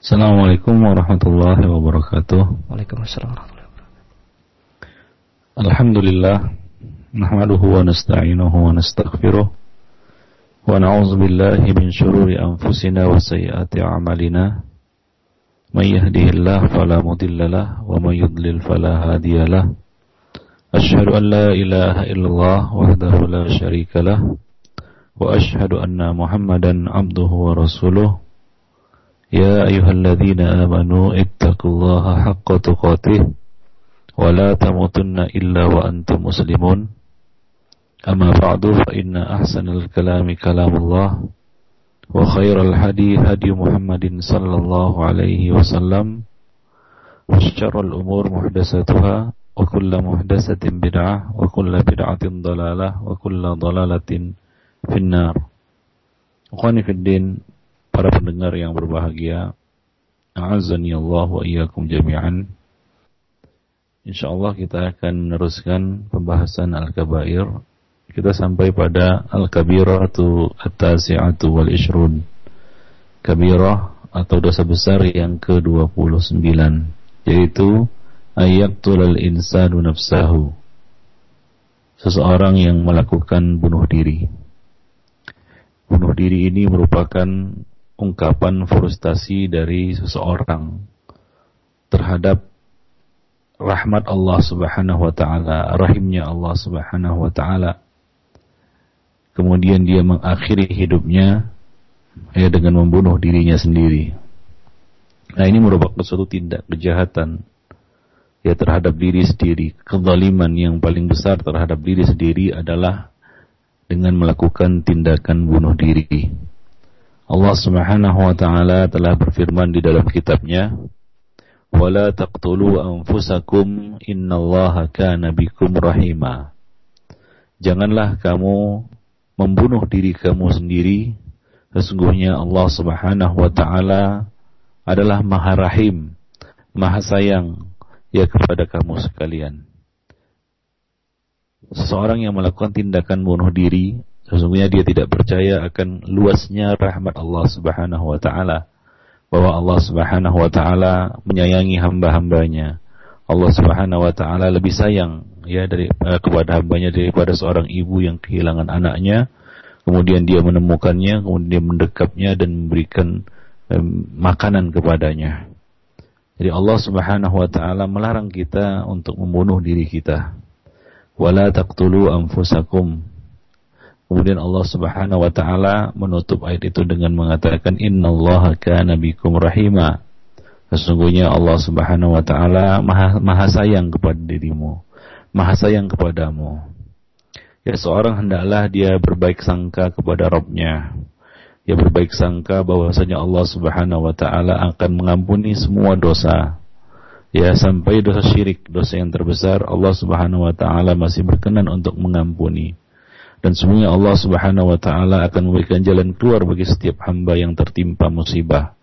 Assalamualaikum warahmatullahi wabarakatuh. Waalaikumsalam warahmatullahi wabarakatuh. Alhamdulillah, nahmaduhu wa nasta'inuhu wa nastaghfiruh. Wa na'udzu billahi min shururi anfusina wa sayyiati a'malina. May yahdihillahu fala mudilla wa may yudlil fala hadiya Asyhadu an la ilaha illallah wahdahu la syarika lah wa asyhadu anna Muhammadan abduhu wa rasuluh. يا أيها الذين آمنوا اتقوا الله حق تقاته ولا تموتن إلا وأنتم مسلمون. أما بعد فإن أحسن الكلام كلام الله وخير الحدي هدي محمد صلى الله عليه وسلم وشر الأمور محدثاتها وكل محدثة بدعة وكل بدعة ضلالة وكل ضلالة في النار. أخواني في الدين para pendengar yang berbahagia. A'azani Allah wa iyyakum jami'an. Insyaallah kita akan meneruskan pembahasan Al-Kabair. Kita sampai pada Al-Kabiratu At-Tasi'atu wal Ishrun. Kabirah atau dosa besar yang ke-29 yaitu tulal insanu nafsahu. Seseorang yang melakukan bunuh diri. Bunuh diri ini merupakan ungkapan frustasi dari seseorang terhadap rahmat Allah Subhanahu wa taala, rahimnya Allah Subhanahu wa taala. Kemudian dia mengakhiri hidupnya ya dengan membunuh dirinya sendiri. Nah, ini merupakan suatu tindak kejahatan ya terhadap diri sendiri. Kezaliman yang paling besar terhadap diri sendiri adalah dengan melakukan tindakan bunuh diri. Allah Subhanahu wa taala telah berfirman di dalam kitabnya, "Wala taqtulu anfusakum innallaha kana bikum rahima." Janganlah kamu membunuh diri kamu sendiri, sesungguhnya Allah Subhanahu wa taala adalah Maha Rahim, Maha Sayang ya kepada kamu sekalian. Seseorang yang melakukan tindakan bunuh diri Sesungguhnya dia tidak percaya akan luasnya rahmat Allah Subhanahu wa taala. Bahwa Allah Subhanahu wa taala menyayangi hamba-hambanya. Allah Subhanahu wa taala lebih sayang ya dari uh, kepada hambanya daripada seorang ibu yang kehilangan anaknya. Kemudian dia menemukannya, kemudian dia mendekapnya dan memberikan um, makanan kepadanya. Jadi Allah Subhanahu wa taala melarang kita untuk membunuh diri kita. Wala taqtulu anfusakum Kemudian Allah Subhanahu wa taala menutup ayat itu dengan mengatakan innallaha kana bikum rahima. Sesungguhnya Allah Subhanahu wa taala maha, maha sayang kepada dirimu, maha sayang kepadamu. Ya seorang hendaklah dia berbaik sangka kepada Rabbnya. Ya berbaik sangka bahwasanya Allah Subhanahu wa taala akan mengampuni semua dosa. Ya sampai dosa syirik, dosa yang terbesar Allah Subhanahu wa taala masih berkenan untuk mengampuni dan semuanya Allah Subhanahu wa taala akan memberikan jalan keluar bagi setiap hamba yang tertimpa musibah.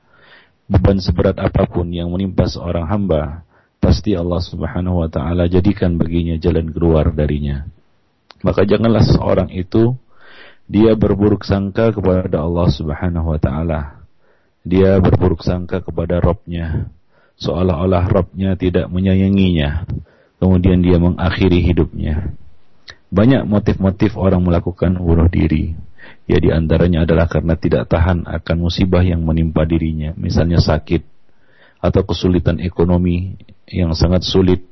Beban seberat apa pun yang menimpa seorang hamba, pasti Allah Subhanahu wa taala jadikan baginya jalan keluar darinya. Maka janganlah seorang itu dia berburuk sangka kepada Allah Subhanahu wa taala. Dia berburuk sangka kepada Robnya, seolah-olah Robnya tidak menyayanginya. Kemudian dia mengakhiri hidupnya. Banyak motif-motif orang melakukan bunuh diri. Ya di antaranya adalah karena tidak tahan akan musibah yang menimpa dirinya, misalnya sakit atau kesulitan ekonomi yang sangat sulit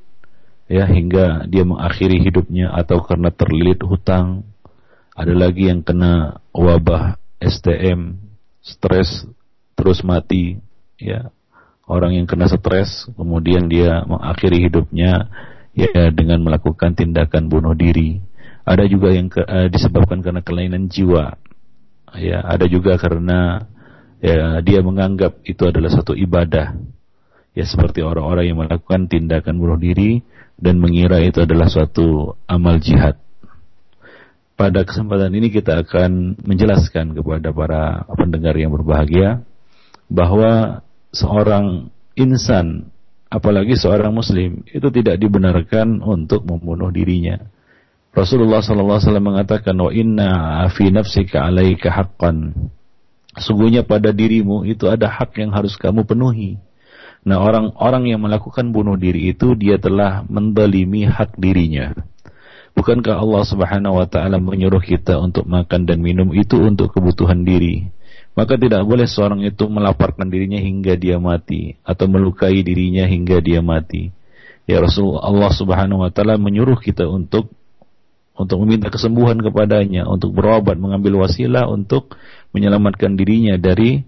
ya hingga dia mengakhiri hidupnya atau karena terlilit hutang. Ada lagi yang kena wabah STM, stres terus mati ya. Orang yang kena stres kemudian dia mengakhiri hidupnya ya dengan melakukan tindakan bunuh diri. Ada juga yang ke, uh, disebabkan karena kelainan jiwa. Ya, ada juga karena ya dia menganggap itu adalah satu ibadah. Ya seperti orang-orang yang melakukan tindakan bunuh diri dan mengira itu adalah suatu amal jihad. Pada kesempatan ini kita akan menjelaskan kepada para pendengar yang berbahagia bahwa seorang insan apalagi seorang muslim itu tidak dibenarkan untuk membunuh dirinya. Rasulullah sallallahu alaihi wasallam mengatakan wa inna fi nafsika alaika haqqan Sungguhnya pada dirimu itu ada hak yang harus kamu penuhi. Nah orang-orang yang melakukan bunuh diri itu dia telah mendalimi hak dirinya. Bukankah Allah subhanahu wa ta'ala menyuruh kita untuk makan dan minum itu untuk kebutuhan diri. Maka tidak boleh seorang itu melaparkan dirinya hingga dia mati. Atau melukai dirinya hingga dia mati. Ya Rasulullah Allah subhanahu wa ta'ala menyuruh kita untuk untuk meminta kesembuhan kepadanya, untuk berobat, mengambil wasilah untuk menyelamatkan dirinya dari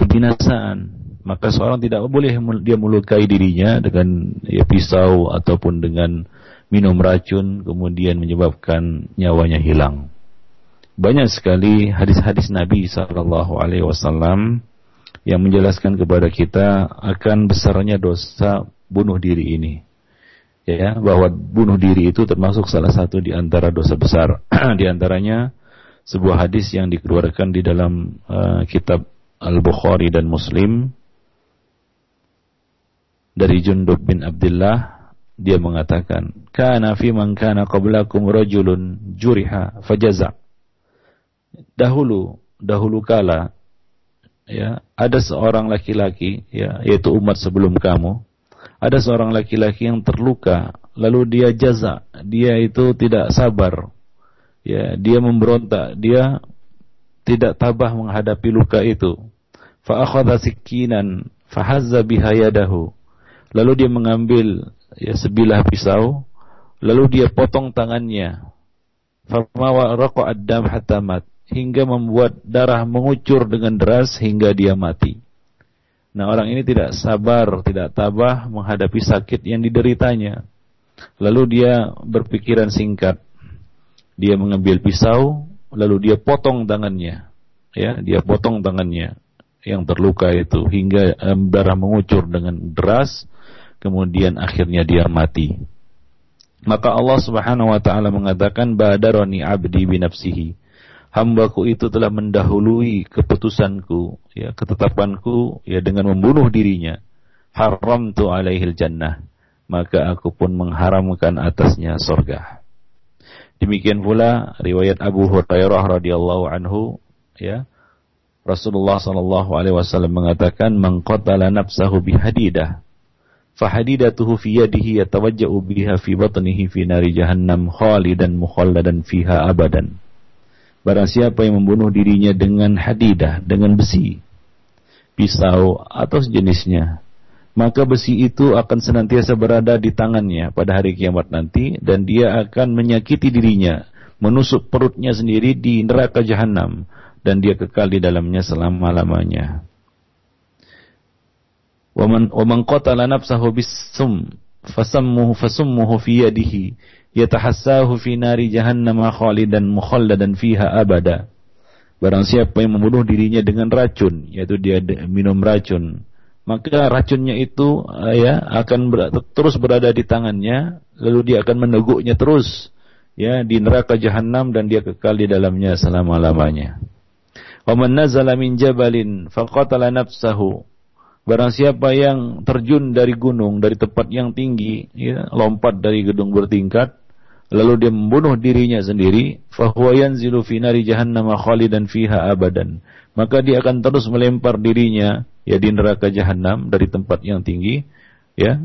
kebinasaan. Maka seorang tidak boleh dia melukai dirinya dengan ya, pisau ataupun dengan minum racun kemudian menyebabkan nyawanya hilang. Banyak sekali hadis-hadis Nabi Shallallahu Alaihi Wasallam yang menjelaskan kepada kita akan besarnya dosa bunuh diri ini ya bahwa bunuh diri itu termasuk salah satu di antara dosa besar. di antaranya sebuah hadis yang dikeluarkan di dalam uh, kitab Al-Bukhari dan Muslim dari Jundub bin Abdullah dia mengatakan kana fi man kana qablakum rajulun juriha fajaza dahulu dahulu kala ya ada seorang laki-laki ya yaitu umat sebelum kamu ada seorang laki-laki yang terluka, lalu dia jaza, dia itu tidak sabar. Ya, dia memberontak, dia tidak tabah menghadapi luka itu. Fa akhadha sikinan fahazza biha. Lalu dia mengambil ya sebilah pisau, lalu dia potong tangannya. Fama raqa ad-dam hingga membuat darah mengucur dengan deras hingga dia mati. Nah orang ini tidak sabar, tidak tabah menghadapi sakit yang dideritanya. Lalu dia berpikiran singkat. Dia mengambil pisau, lalu dia potong tangannya. Ya, dia potong tangannya yang terluka itu hingga darah mengucur dengan deras, kemudian akhirnya dia mati. Maka Allah Subhanahu wa taala mengatakan badaroni abdi binafsihi hambaku itu telah mendahului keputusanku, ya, ketetapanku, ya, dengan membunuh dirinya. Haram tu alaihil jannah. Maka aku pun mengharamkan atasnya sorga. Demikian pula riwayat Abu Hurairah radhiyallahu anhu, ya, Rasulullah sallallahu alaihi wasallam mengatakan, "Man qatala nafsahu bihadidah, fahadidatuhu fi yadihi yatawajja'u biha fi batnihi fi nari jahannam khalidan mukhalladan fiha abadan." Barang siapa yang membunuh dirinya dengan hadidah, dengan besi, pisau atau sejenisnya, maka besi itu akan senantiasa berada di tangannya pada hari kiamat nanti dan dia akan menyakiti dirinya, menusuk perutnya sendiri di neraka jahanam dan dia kekal di dalamnya selama-lamanya. Waman waman qatala nafsahu bisum fasammuhu fasummuhu fi yadihi yatahassahu fi nari jahannam khalidan mukhalladan fiha abada. Barang siapa yang membunuh dirinya dengan racun, yaitu dia minum racun, maka racunnya itu eh, ya akan ber terus berada di tangannya, lalu dia akan meneguknya terus ya di neraka jahanam dan dia kekal di dalamnya selama-lamanya. Wa man nazala min jabalin faqatala nafsahu Barang siapa yang terjun dari gunung, dari tempat yang tinggi, ya, lompat dari gedung bertingkat, lalu dia membunuh dirinya sendiri, fahuwa yanzilu fi nari jahannam khalidan fiha abadan. Maka dia akan terus melempar dirinya ya di neraka jahanam dari tempat yang tinggi, ya.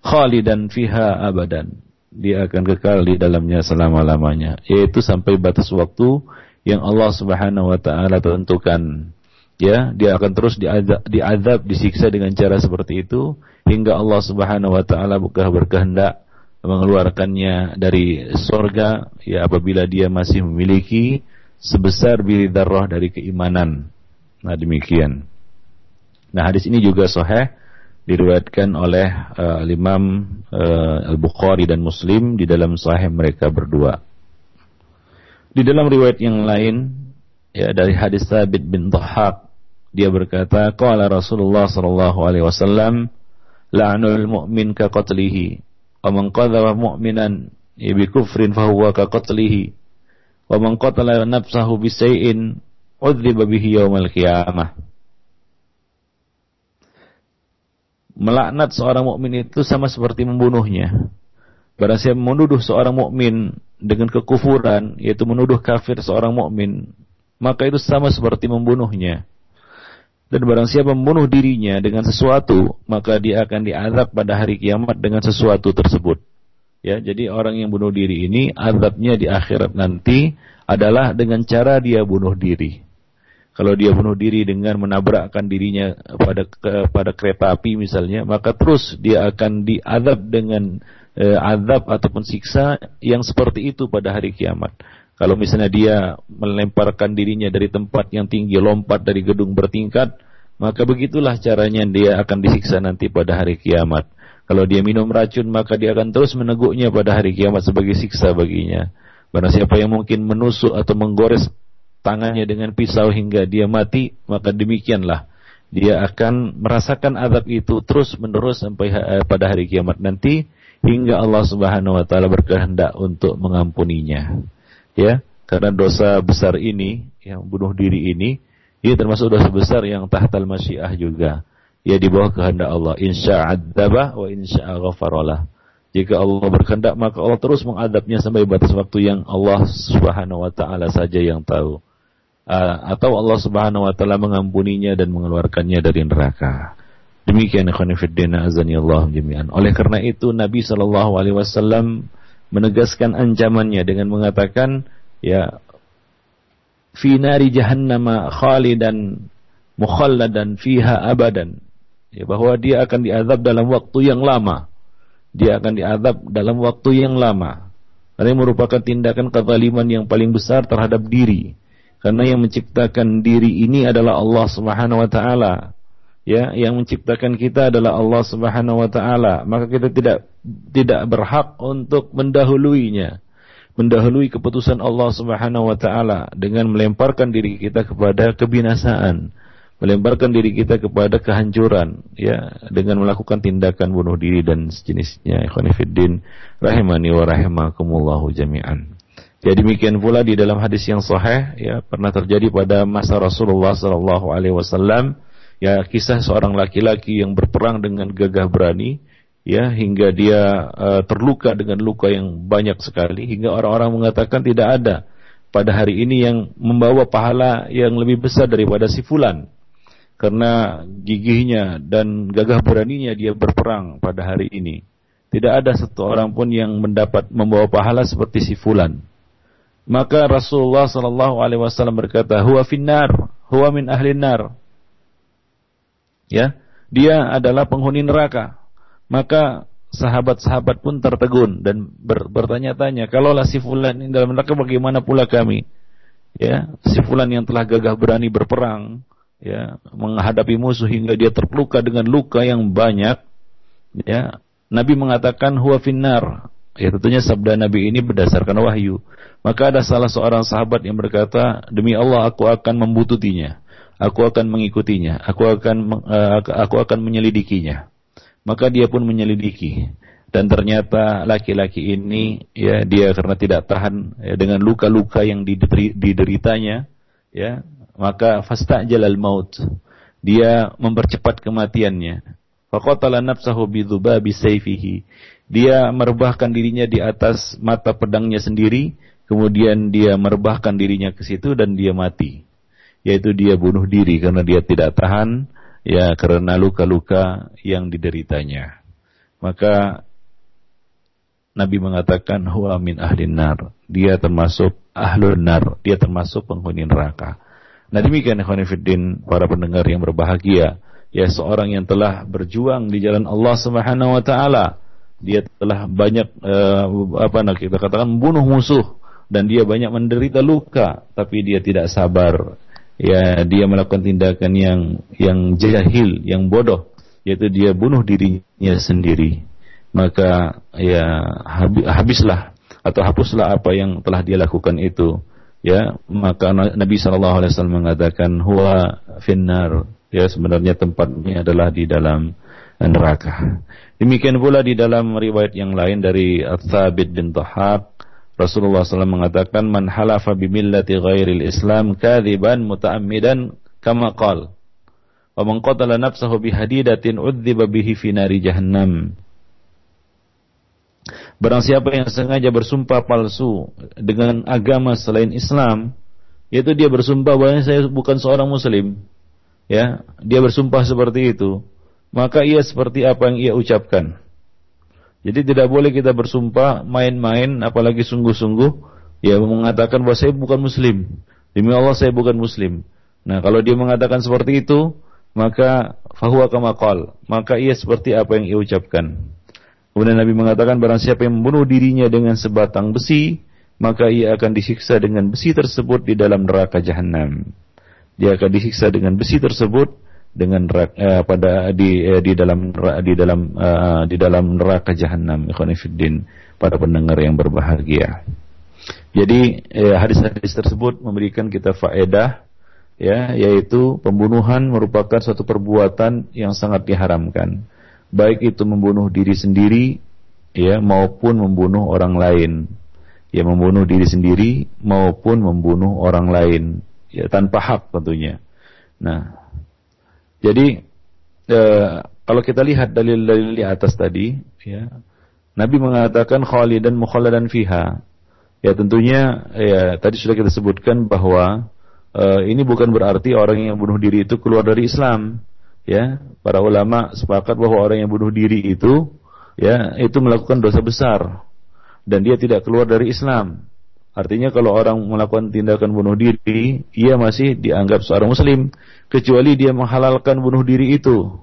Khalidan fiha abadan. Dia akan kekal di dalamnya selama-lamanya, yaitu sampai batas waktu yang Allah Subhanahu wa taala tentukan ya dia akan terus diazab, diazab disiksa dengan cara seperti itu hingga Allah Subhanahu wa taala berkehendak mengeluarkannya dari sorga ya apabila dia masih memiliki sebesar biri darah dari keimanan. Nah demikian. Nah hadis ini juga sahih diriwayatkan oleh uh, Imam uh, Al-Bukhari dan Muslim di dalam sahih mereka berdua. Di dalam riwayat yang lain ya dari hadis Thabit bin Dhahab dia berkata, qala Rasulullah sallallahu alaihi wasallam, la'nul mu'min ka qatlihi, wa man qadhawa mu'minan bi kufrin fa huwa ka qatlihi, wa man qatala nafsahu bi say'in udziba bihi yaumal qiyamah. Melaknat seorang mukmin itu sama seperti membunuhnya. Barang siapa menuduh seorang mukmin dengan kekufuran, yaitu menuduh kafir seorang mukmin, maka itu sama seperti membunuhnya. Dan barang siapa membunuh dirinya dengan sesuatu, maka dia akan diazab pada hari kiamat dengan sesuatu tersebut. Ya, jadi orang yang bunuh diri ini azabnya di akhirat nanti adalah dengan cara dia bunuh diri. Kalau dia bunuh diri dengan menabrakkan dirinya pada ke, pada kereta api misalnya, maka terus dia akan diazab dengan eh, azab ataupun siksa yang seperti itu pada hari kiamat. Kalau misalnya dia melemparkan dirinya dari tempat yang tinggi, lompat dari gedung bertingkat, maka begitulah caranya dia akan disiksa nanti pada hari kiamat. Kalau dia minum racun, maka dia akan terus meneguknya pada hari kiamat sebagai siksa baginya. Barang siapa yang mungkin menusuk atau menggores tangannya dengan pisau hingga dia mati, maka demikianlah dia akan merasakan azab itu terus menerus sampai eh, pada hari kiamat nanti hingga Allah Subhanahu wa taala berkehendak untuk mengampuninya ya karena dosa besar ini yang bunuh diri ini ini termasuk dosa besar yang tahtal masyiah juga. Ya di bawah kehendak Allah. Insya adzabah wa insya ghafaralah jika Allah berkehendak maka Allah terus mengadabnya sampai batas waktu yang Allah Subhanahu wa taala saja yang tahu. Atau Allah Subhanahu wa taala mengampuninya dan mengeluarkannya dari neraka. Demikian fillah azani Allah jami'an. Oleh karena itu Nabi sallallahu alaihi wasallam menegaskan ancamannya dengan mengatakan ya fi nari jahannam khalidan mukhalladan fiha abadan. Ya bahwa dia akan diazab dalam waktu yang lama. Dia akan diazab dalam waktu yang lama. Karena merupakan tindakan kezaliman yang paling besar terhadap diri. Karena yang menciptakan diri ini adalah Allah Subhanahu wa taala ya yang menciptakan kita adalah Allah Subhanahu wa taala. Maka kita tidak tidak berhak untuk mendahuluinya. Mendahului keputusan Allah Subhanahu wa taala dengan melemparkan diri kita kepada kebinasaan. Melemparkan diri kita kepada kehancuran ya dengan melakukan tindakan bunuh diri dan sejenisnya. Ikhwan rahimani wa rahimakumullahu jami'an. Ya demikian pula di dalam hadis yang sahih ya pernah terjadi pada masa Rasulullah sallallahu alaihi wasallam ya kisah seorang laki-laki yang berperang dengan gagah berani ya hingga dia uh, terluka dengan luka yang banyak sekali hingga orang-orang mengatakan tidak ada pada hari ini yang membawa pahala yang lebih besar daripada si fulan. Karena gigihnya dan gagah beraninya dia berperang pada hari ini. Tidak ada satu orang pun yang mendapat membawa pahala seperti si fulan. Maka Rasulullah sallallahu alaihi wasallam berkata huwa finnar huwa min ahli nar ya dia adalah penghuni neraka. Maka sahabat-sahabat pun tertegun dan ber, bertanya-tanya kalaulah si fulan ini dalam neraka bagaimana pula kami? Ya si fulan yang telah gagah berani berperang ya menghadapi musuh hingga dia terluka dengan luka yang banyak ya. Nabi mengatakan huwa finnar. Ya tentunya sabda Nabi ini berdasarkan wahyu. Maka ada salah seorang sahabat yang berkata demi Allah aku akan membututinya aku akan mengikutinya, aku akan uh, aku akan menyelidikinya. Maka dia pun menyelidiki. Dan ternyata laki-laki ini ya dia karena tidak tahan ya, dengan luka-luka yang dideri, dideritanya ya maka jalal maut dia mempercepat kematiannya. Faqatala nafsahu bidzubabi sayfihi. Dia merebahkan dirinya di atas mata pedangnya sendiri kemudian dia merebahkan dirinya ke situ dan dia mati yaitu dia bunuh diri karena dia tidak tahan ya karena luka-luka yang dideritanya. Maka Nabi mengatakan huwa min ahlin nar. Dia termasuk ahlun nar, dia termasuk penghuni neraka. Nah demikian ikhwanifiddin para pendengar yang berbahagia, ya seorang yang telah berjuang di jalan Allah Subhanahu wa taala, dia telah banyak uh, apa nak kita katakan membunuh musuh dan dia banyak menderita luka, tapi dia tidak sabar ya dia melakukan tindakan yang yang jahil, yang bodoh, yaitu dia bunuh dirinya sendiri. Maka ya habislah atau hapuslah apa yang telah dia lakukan itu. Ya, maka Nabi Shallallahu Alaihi Wasallam mengatakan huwa finnar. Ya, sebenarnya tempatnya adalah di dalam neraka. Demikian pula di dalam riwayat yang lain dari Thabit bin Tahaq Rasulullah SAW mengatakan man halafa bimillati ghairil Islam kadhiban muta'ammidan kama qal wa man qatala nafsahu bihadidatin udziba bihi fi nari jahannam Barang siapa yang sengaja bersumpah palsu dengan agama selain Islam yaitu dia bersumpah bahwa saya bukan seorang muslim, ya, dia bersumpah seperti itu, maka ia seperti apa yang ia ucapkan. Jadi tidak boleh kita bersumpah main-main apalagi sungguh-sungguh ya mengatakan bahwa saya bukan muslim. Demi Allah saya bukan muslim. Nah, kalau dia mengatakan seperti itu, maka fahuwa kama maka ia seperti apa yang ia ucapkan. Kemudian Nabi mengatakan barang siapa yang membunuh dirinya dengan sebatang besi, maka ia akan disiksa dengan besi tersebut di dalam neraka jahanam. Dia akan disiksa dengan besi tersebut dengan neraka, eh, pada di eh, di dalam di dalam uh, di dalam neraka jahanam. Ikhwanifiddin para pendengar yang berbahagia. Jadi eh, hadis-hadis tersebut memberikan kita faedah ya yaitu pembunuhan merupakan suatu perbuatan yang sangat diharamkan. Baik itu membunuh diri sendiri ya maupun membunuh orang lain ya membunuh diri sendiri maupun membunuh orang lain ya tanpa hak tentunya. Nah, jadi e, kalau kita lihat dalil-dalil di atas tadi, ya Nabi mengatakan khalidan mukhalladan fiha. Ya tentunya ya tadi sudah kita sebutkan bahwa e, ini bukan berarti orang yang bunuh diri itu keluar dari Islam. Ya, para ulama sepakat bahwa orang yang bunuh diri itu ya itu melakukan dosa besar dan dia tidak keluar dari Islam. Artinya kalau orang melakukan tindakan bunuh diri, ia masih dianggap seorang muslim kecuali dia menghalalkan bunuh diri itu.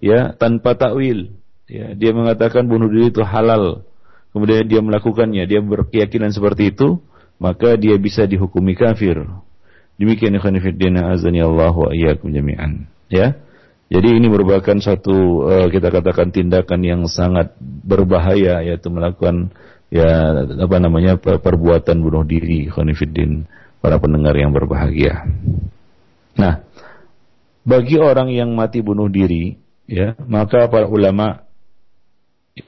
Ya, tanpa takwil. Ya, dia mengatakan bunuh diri itu halal. Kemudian dia melakukannya, dia berkeyakinan seperti itu, maka dia bisa dihukumi kafir. Demikian ikhwan fillah azani Allah wa iyyakum jami'an. Ya. Jadi ini merupakan satu uh, kita katakan tindakan yang sangat berbahaya yaitu melakukan ya apa namanya perbuatan bunuh diri khonifuddin para pendengar yang berbahagia. Nah, bagi orang yang mati bunuh diri ya, maka para ulama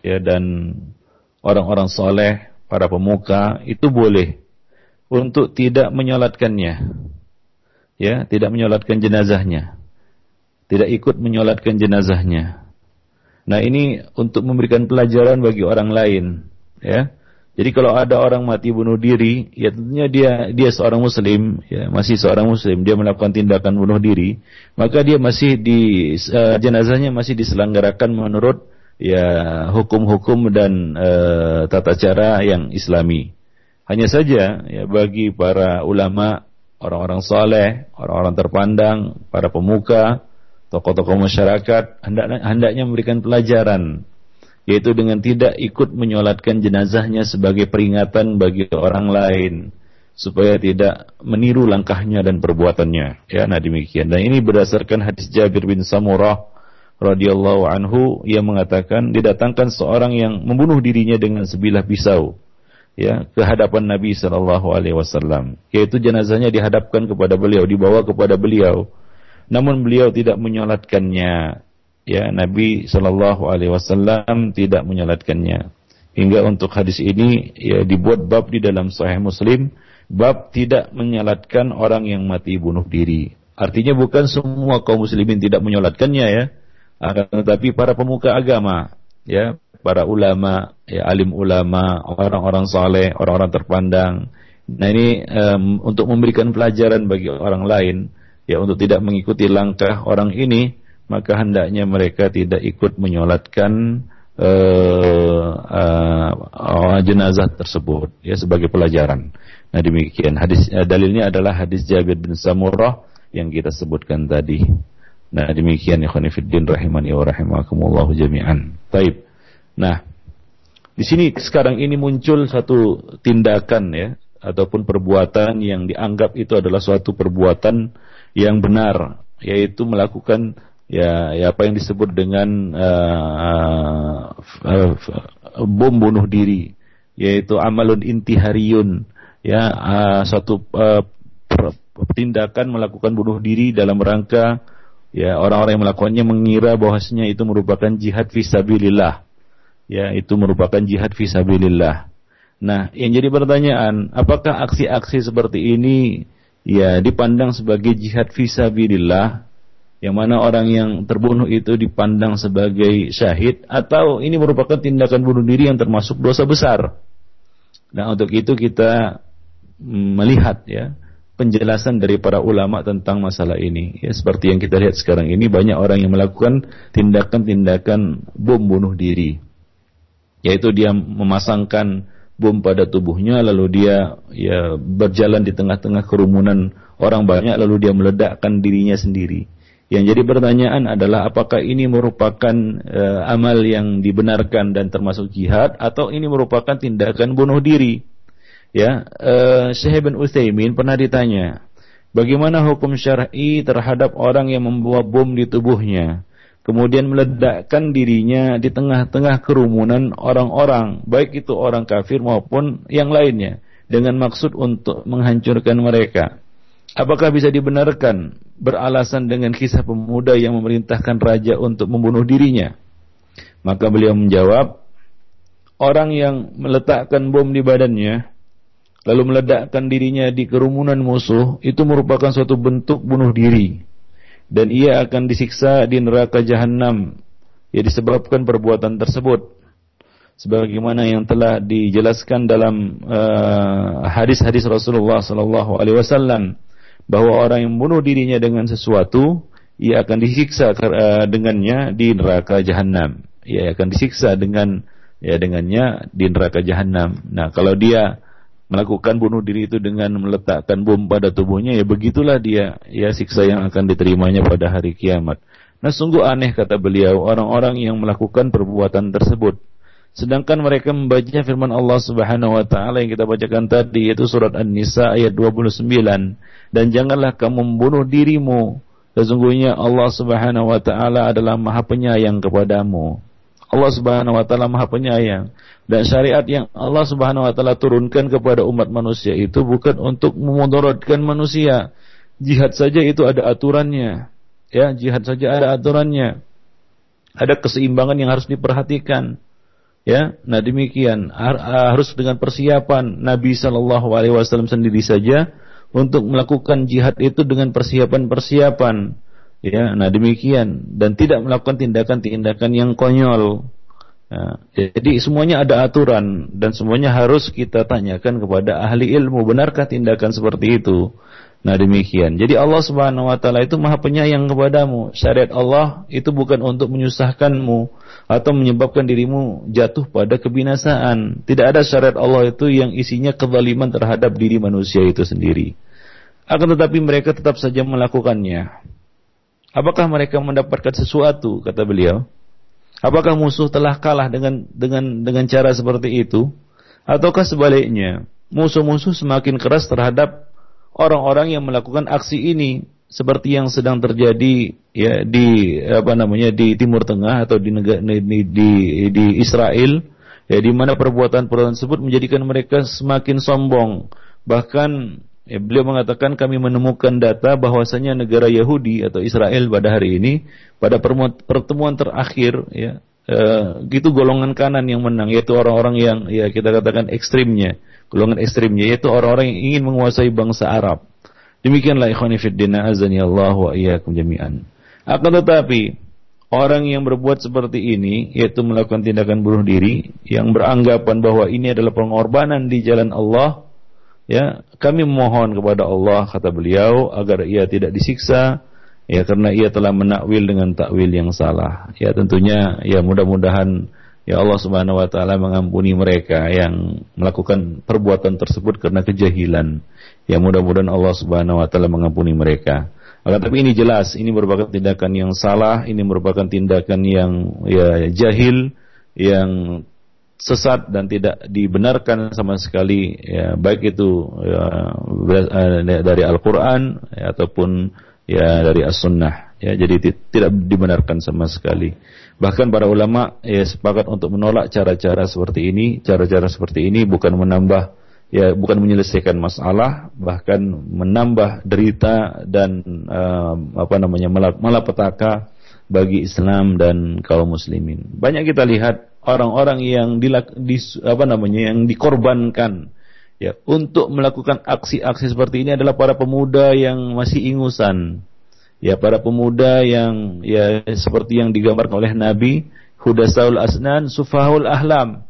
ya dan orang-orang soleh, para pemuka itu boleh untuk tidak menyolatkannya. Ya, tidak menyolatkan jenazahnya. Tidak ikut menyolatkan jenazahnya. Nah, ini untuk memberikan pelajaran bagi orang lain ya. Jadi kalau ada orang mati bunuh diri, ya tentunya dia dia seorang muslim, ya masih seorang muslim, dia melakukan tindakan bunuh diri, maka dia masih di uh, jenazahnya masih diselenggarakan menurut ya hukum-hukum dan uh, tata cara yang islami. Hanya saja ya bagi para ulama, orang-orang soleh, orang-orang terpandang, para pemuka, tokoh-tokoh masyarakat hendaknya, hendaknya memberikan pelajaran yaitu dengan tidak ikut menyolatkan jenazahnya sebagai peringatan bagi orang lain supaya tidak meniru langkahnya dan perbuatannya. Ya nah demikian. Dan ini berdasarkan hadis Jabir bin Samurah radhiyallahu anhu. Yang mengatakan didatangkan seorang yang membunuh dirinya dengan sebilah pisau ya ke hadapan Nabi sallallahu alaihi wasallam. Yaitu jenazahnya dihadapkan kepada beliau dibawa kepada beliau. Namun beliau tidak menyolatkannya ya Nabi Shallallahu Alaihi Wasallam tidak menyolatkannya hingga untuk hadis ini ya dibuat bab di dalam Sahih Muslim bab tidak menyolatkan orang yang mati bunuh diri. Artinya bukan semua kaum muslimin tidak menyolatkannya ya. Akan tetapi para pemuka agama ya para ulama ya alim ulama orang-orang saleh orang-orang terpandang. Nah ini um, untuk memberikan pelajaran bagi orang lain ya untuk tidak mengikuti langkah orang ini maka hendaknya mereka tidak ikut menyolatkan uh, uh, jenazah tersebut ya sebagai pelajaran. Nah demikian hadis uh, dalilnya adalah hadis Jabir bin Samurah yang kita sebutkan tadi. Nah demikian ikhwan fillah rahimani wa rahimakumullah jami'an. Taib. Nah di sini sekarang ini muncul satu tindakan ya ataupun perbuatan yang dianggap itu adalah suatu perbuatan yang benar yaitu melakukan ya, ya apa yang disebut dengan uh, uh, bom bunuh diri yaitu amalun intihariyun ya uh, suatu uh, tindakan melakukan bunuh diri dalam rangka ya orang-orang yang melakukannya mengira bahwasanya itu merupakan jihad fisabilillah ya itu merupakan jihad fisabilillah nah yang jadi pertanyaan apakah aksi-aksi seperti ini ya dipandang sebagai jihad fisabilillah yang mana orang yang terbunuh itu dipandang sebagai syahid atau ini merupakan tindakan bunuh diri yang termasuk dosa besar. Nah, untuk itu kita melihat ya penjelasan dari para ulama tentang masalah ini. Ya, seperti yang kita lihat sekarang ini banyak orang yang melakukan tindakan-tindakan bom bunuh diri. Yaitu dia memasangkan bom pada tubuhnya lalu dia ya berjalan di tengah-tengah kerumunan orang banyak lalu dia meledakkan dirinya sendiri. Yang jadi pertanyaan adalah apakah ini merupakan uh, amal yang dibenarkan dan termasuk jihad atau ini merupakan tindakan bunuh diri? Ya, uh, Syekh bin Utsaimin pernah ditanya, bagaimana hukum syar'i terhadap orang yang membawa bom di tubuhnya, kemudian meledakkan dirinya di tengah-tengah kerumunan orang-orang, baik itu orang kafir maupun yang lainnya, dengan maksud untuk menghancurkan mereka. Apakah bisa dibenarkan beralasan dengan kisah pemuda yang memerintahkan raja untuk membunuh dirinya? Maka beliau menjawab, orang yang meletakkan bom di badannya lalu meledakkan dirinya di kerumunan musuh itu merupakan suatu bentuk bunuh diri. Dan ia akan disiksa di neraka jahanam ya disebabkan perbuatan tersebut. Sebagaimana yang telah dijelaskan dalam uh, hadis-hadis uh, Rasulullah sallallahu alaihi wasallam bahwa orang yang bunuh dirinya dengan sesuatu ia akan disiksa uh, dengannya di neraka jahanam ia akan disiksa dengan ya dengannya di neraka jahanam nah kalau dia melakukan bunuh diri itu dengan meletakkan bom pada tubuhnya ya begitulah dia ya siksa yang akan diterimanya pada hari kiamat. Nah sungguh aneh kata beliau orang-orang yang melakukan perbuatan tersebut. Sedangkan mereka membaca firman Allah Subhanahu wa taala yang kita bacakan tadi yaitu surat An-Nisa ayat 29 dan janganlah kamu membunuh dirimu sesungguhnya Allah Subhanahu wa taala adalah Maha Penyayang kepadamu. Allah Subhanahu wa taala Maha Penyayang dan syariat yang Allah Subhanahu wa taala turunkan kepada umat manusia itu bukan untuk memudaratkan manusia. Jihad saja itu ada aturannya. Ya, jihad saja ada aturannya. Ada keseimbangan yang harus diperhatikan. Ya, nah demikian harus dengan persiapan Nabi Shallallahu Alaihi Wasallam sendiri saja untuk melakukan jihad itu dengan persiapan-persiapan Ya, nah demikian dan tidak melakukan tindakan-tindakan yang konyol. Ya, jadi semuanya ada aturan dan semuanya harus kita tanyakan kepada ahli ilmu benarkah tindakan seperti itu. Nah demikian. Jadi Allah Subhanahu wa taala itu Maha Penyayang kepadamu. Syariat Allah itu bukan untuk menyusahkanmu atau menyebabkan dirimu jatuh pada kebinasaan. Tidak ada syariat Allah itu yang isinya kezaliman terhadap diri manusia itu sendiri. Akan tetapi mereka tetap saja melakukannya. Apakah mereka mendapatkan sesuatu kata beliau? Apakah musuh telah kalah dengan dengan dengan cara seperti itu? Ataukah sebaliknya, musuh-musuh semakin keras terhadap orang-orang yang melakukan aksi ini seperti yang sedang terjadi ya di apa namanya di Timur Tengah atau di negara di di, di Israel ya di mana perbuatan-perbuatan tersebut menjadikan mereka semakin sombong. Bahkan Ya, beliau mengatakan kami menemukan data bahwasanya negara Yahudi atau Israel pada hari ini pada pertemuan terakhir ya eh, gitu golongan kanan yang menang yaitu orang-orang yang ya kita katakan ekstrimnya golongan ekstrimnya yaitu orang-orang yang ingin menguasai bangsa Arab. Demikianlah ikhwan fillah azani Allah wa iyyakum jami'an. Akan tetapi orang yang berbuat seperti ini yaitu melakukan tindakan bunuh diri yang beranggapan bahwa ini adalah pengorbanan di jalan Allah ya kami memohon kepada Allah kata beliau agar ia tidak disiksa ya karena ia telah menakwil dengan takwil yang salah ya tentunya ya mudah-mudahan ya Allah Subhanahu wa taala mengampuni mereka yang melakukan perbuatan tersebut karena kejahilan. Ya mudah-mudahan Allah Subhanahu wa taala mengampuni mereka. Maka tapi ini jelas ini merupakan tindakan yang salah ini merupakan tindakan yang ya jahil yang sesat dan tidak dibenarkan sama sekali. Ya baik itu ya, eh, dari Al-Qur'an ya, ataupun ya dari As-Sunnah. Ya jadi tidak dibenarkan sama sekali bahkan para ulama ya sepakat untuk menolak cara-cara seperti ini cara-cara seperti ini bukan menambah ya bukan menyelesaikan masalah bahkan menambah derita dan uh, apa namanya malapetaka bagi Islam dan kaum muslimin. Banyak kita lihat orang-orang yang dilak, di, apa namanya yang dikorbankan ya untuk melakukan aksi-aksi seperti ini adalah para pemuda yang masih ingusan. Ya, para pemuda yang ya seperti yang digambarkan oleh Nabi, hudasaul asnan, sufahul ahlam.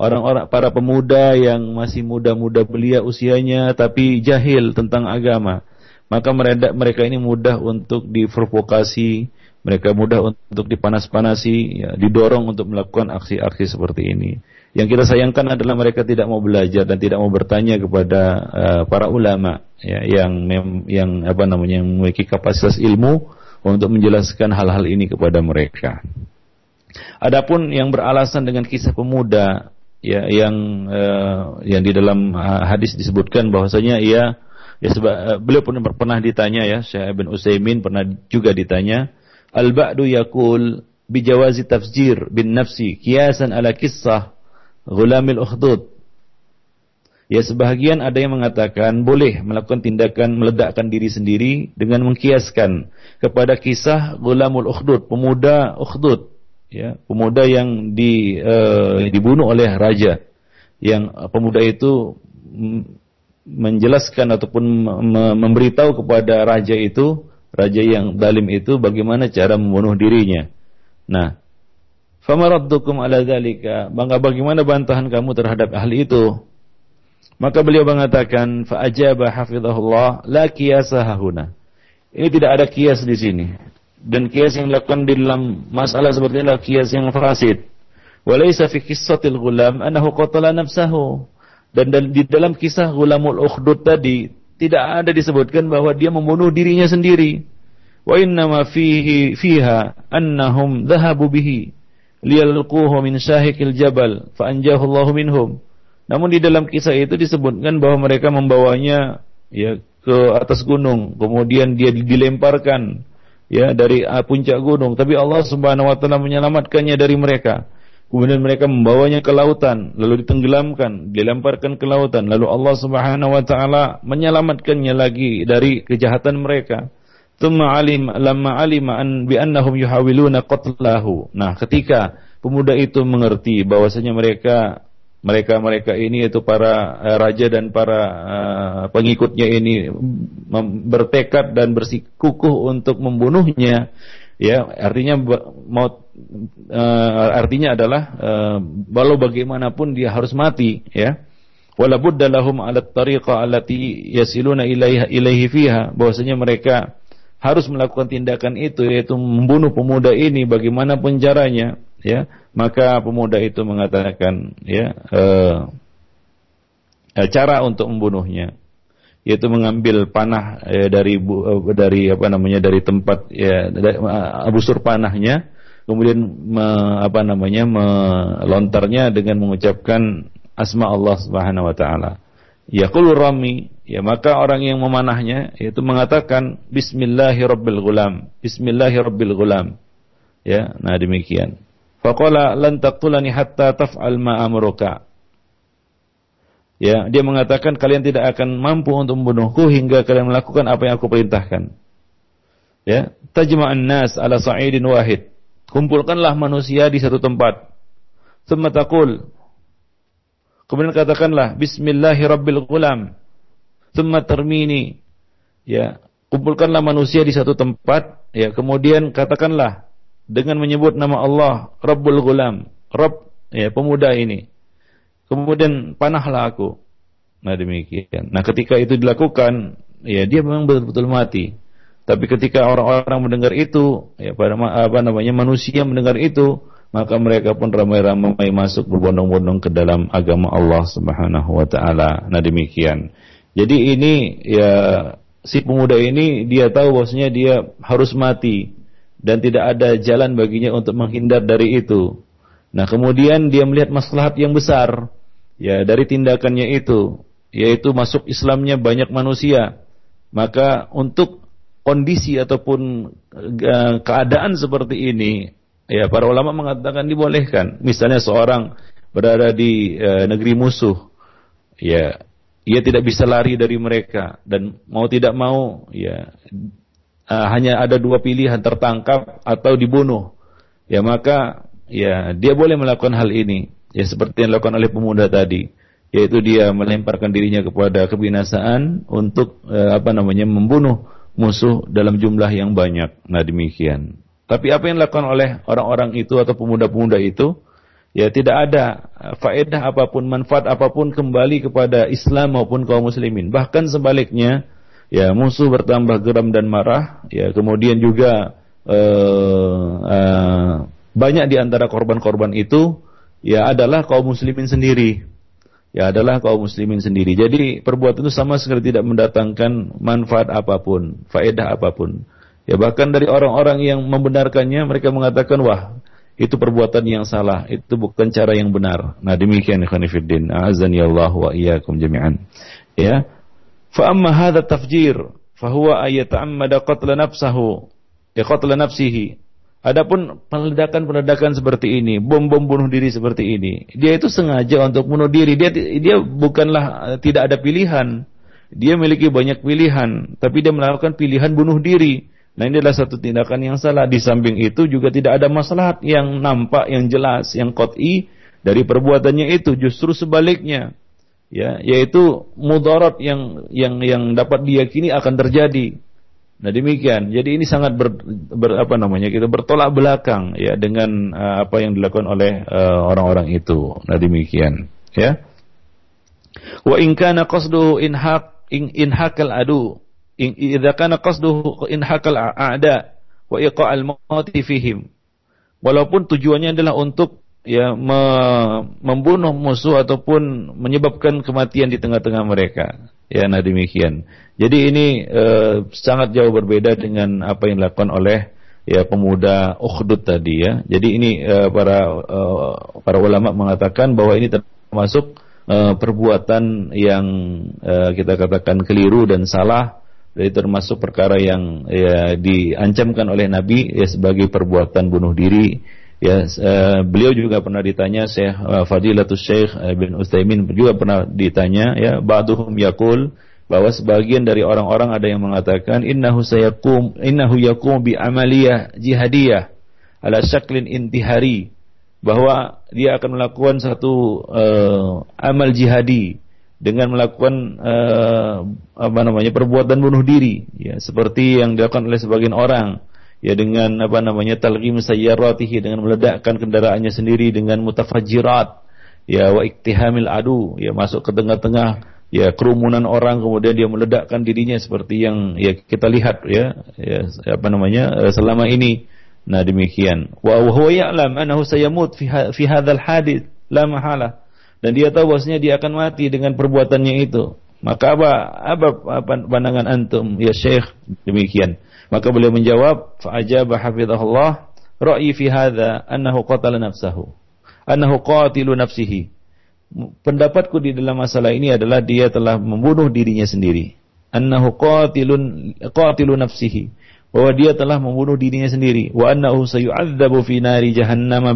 orang-orang para pemuda yang masih muda-muda belia usianya tapi jahil tentang agama. Maka mereka, mereka ini mudah untuk diprovokasi, mereka mudah untuk dipanas-panasi, ya, didorong untuk melakukan aksi-aksi seperti ini. Yang kita sayangkan adalah mereka tidak mau belajar dan tidak mau bertanya kepada uh, para ulama ya, yang yang apa namanya yang memiliki kapasitas ilmu untuk menjelaskan hal-hal ini kepada mereka. Adapun yang beralasan dengan kisah pemuda ya yang uh, yang di dalam uh, hadis disebutkan bahwasanya ia ya sebab uh, beliau pun pernah ditanya ya Syekh Ibn Utsaimin pernah juga ditanya al-ba'du yaqul bijawazi tafsir bin nafsi kiasan ala kisah ghulamil ukhdud Ya sebahagian ada yang mengatakan boleh melakukan tindakan meledakkan diri sendiri dengan mengkiaskan kepada kisah gulamul ukhdud, pemuda ukhdud ya, pemuda yang di, uh, dibunuh oleh raja, yang pemuda itu menjelaskan ataupun memberitahu kepada raja itu, raja yang dalim itu bagaimana cara membunuh dirinya. Nah, famaraddukum ala dzalika, maka bagaimana bantahan kamu terhadap ahli itu? Maka beliau mengatakan, fa ajaba hafizahullah la qiyasa hahuna. Ini tidak ada kias di sini dan kias yang dilakukan di dalam masalah seperti inilah kias yang fasid. Walaysa fi qissatil ghulam annahu qatala nafsahu. Dan di dalam kisah gulamul ukhdud tadi tidak ada disebutkan bahwa dia membunuh dirinya sendiri. Wa inna ma fihi fiha annahum dhahabu bihi liyalquhu min syahikil jabal fa Allah minhum. Namun di dalam kisah itu disebutkan bahwa mereka membawanya ya ke atas gunung, kemudian dia dilemparkan ya dari uh, puncak gunung. Tapi Allah Subhanahu wa taala menyelamatkannya dari mereka. Kemudian mereka membawanya ke lautan lalu ditenggelamkan dilemparkan ke lautan. Lalu Allah Subhanahu wa taala menyelamatkannya lagi dari kejahatan mereka Tumma alim lamma alima an bi annahum yuhawiluna qatlahu. Nah, ketika pemuda itu mengerti bahwasanya mereka mereka-mereka ini itu para uh, raja dan para uh, pengikutnya ini bertekad dan bersikukuh untuk membunuhnya ya artinya mau uh, artinya adalah uh, walau bagaimanapun dia harus mati ya wala budda lahum ala tariqa allati yasiluna ilaiha ilaihi fiha bahwasanya mereka harus melakukan tindakan itu yaitu membunuh pemuda ini bagaimanapun caranya ya. Maka pemuda itu mengatakan ya eh, eh, cara untuk membunuhnya yaitu mengambil panah eh, dari eh, dari apa namanya dari tempat ya dari, uh, busur panahnya kemudian me, apa namanya melontarnya dengan mengucapkan asma Allah Subhanahu wa taala yaqulu rami ya maka orang yang memanahnya yaitu mengatakan bismillahirabbil bismillahirabbil ya nah demikian Faqala lan taqtulani hatta taf'al ma amruka. Ya, dia mengatakan kalian tidak akan mampu untuk membunuhku hingga kalian melakukan apa yang aku perintahkan. Ya, tajma'an nas ala sa'idin wahid. Kumpulkanlah manusia di satu tempat. Thumma taqul. Kemudian katakanlah bismillahirabbil ghulam. Thumma termini. Ya, kumpulkanlah manusia di satu tempat, ya, kemudian katakanlah dengan menyebut nama Allah Rabbul Ghulam, Rabb ya pemuda ini. Kemudian panahlah aku. Nah demikian. Nah ketika itu dilakukan, ya dia memang betul-betul mati. Tapi ketika orang-orang mendengar itu, ya pada apa namanya manusia mendengar itu, maka mereka pun ramai-ramai masuk berbondong-bondong ke dalam agama Allah Subhanahu wa taala. Nah demikian. Jadi ini ya si pemuda ini dia tahu bahwasanya dia harus mati dan tidak ada jalan baginya untuk menghindar dari itu. Nah, kemudian dia melihat maslahat yang besar ya dari tindakannya itu, yaitu masuk Islamnya banyak manusia. Maka untuk kondisi ataupun uh, keadaan seperti ini, ya para ulama mengatakan dibolehkan. Misalnya seorang berada di uh, negeri musuh, ya ia tidak bisa lari dari mereka dan mau tidak mau ya uh, hanya ada dua pilihan tertangkap atau dibunuh, ya maka ya dia boleh melakukan hal ini, ya seperti yang dilakukan oleh pemuda tadi, yaitu dia melemparkan dirinya kepada kebinasaan untuk uh, apa namanya membunuh musuh dalam jumlah yang banyak. Nah demikian. Tapi apa yang dilakukan oleh orang-orang itu atau pemuda-pemuda itu, ya tidak ada faedah apa pun, manfaat apa pun kembali kepada Islam maupun kaum muslimin. Bahkan sebaliknya, ya musuh bertambah geram dan marah, ya kemudian juga uh, uh, banyak di antara korban-korban itu ya adalah kaum muslimin sendiri. Ya adalah kaum muslimin sendiri. Jadi perbuatan itu sama sekali tidak mendatangkan manfaat apa pun, faedah apa pun. Ya bahkan dari orang-orang yang membenarkannya mereka mengatakan wah itu perbuatan yang salah, itu bukan cara yang benar. Nah demikian fillah, azani Allah wa iyyakum jami'an. Ya. Fa amma hadha tafjir fa huwa ayata'ammada qatla nafsahu ya qatla nafsihi Adapun peledakan-peledakan seperti ini, bom-bom bunuh diri seperti ini, dia itu sengaja untuk bunuh diri. Dia dia bukanlah eh, tidak ada pilihan. Dia memiliki banyak pilihan, tapi dia melakukan pilihan bunuh diri. Nah ini adalah satu tindakan yang salah. Di samping itu juga tidak ada masalah yang nampak, yang jelas, yang kot'i dari perbuatannya itu. Justru sebaliknya, ya, yaitu mudarat yang yang yang dapat diyakini akan terjadi. Nah demikian. Jadi ini sangat ber, ber apa namanya kita bertolak belakang ya dengan uh, apa yang dilakukan oleh uh, orang-orang uh, itu. Nah demikian. Ya. Wa in kana qasduhu inhaq in inhaqal adu idza kana qasduhu inhaqal a'da wa iqa'al mauti fihim. Walaupun tujuannya adalah untuk ya me, membunuh musuh ataupun menyebabkan kematian di tengah-tengah mereka. Ya, nah demikian. Jadi ini uh, sangat jauh berbeda dengan apa yang dilakukan oleh ya pemuda Ukhdud tadi ya. Jadi ini uh, para uh, para ulama mengatakan bahwa ini termasuk perbuatan yang kita katakan keliru dan salah. Jadi termasuk perkara yang ya diancamkan oleh Nabi ya sebagai perbuatan bunuh diri. Ya, uh, beliau juga pernah ditanya Syekh uh, Fadilatus Syekh uh, bin Utsaimin juga pernah ditanya ya ba'duhum yaqul bahwa sebagian dari orang-orang ada yang mengatakan innahu sayakum innahu yakum bi amaliyah jihadiyah ala syaklin intihari bahwa dia akan melakukan satu uh, amal jihadi dengan melakukan uh, apa namanya perbuatan bunuh diri. Ya seperti yang dilakukan oleh sebagian orang. Ya dengan apa namanya talqim sayyaratihi dengan meledakkan kendaraannya sendiri dengan mutafajirat ya wa iktihamil adu. Ya masuk ke tengah-tengah. Ya kerumunan orang kemudian dia meledakkan dirinya seperti yang ya kita lihat ya ya apa namanya eh, selama ini. Nah demikian. Wa huwa ya'lam annahu sayamut fi fi hadzal hadith la mahala dan dia tahu bahwasanya dia akan mati dengan perbuatannya itu maka apa apa, apa pandangan antum ya syekh demikian maka beliau menjawab, fa'ajaba hafizahullah, ra'yi fi hadha annahu qatala nafsahu. Annahu qatilu nafsihi. Pendapatku di dalam masalah ini adalah dia telah membunuh dirinya sendiri. Annahu qatilun qatilu nafsihi. Bahwa dia telah membunuh dirinya sendiri. Wa annahu sayu'adzabu fi nari jahannam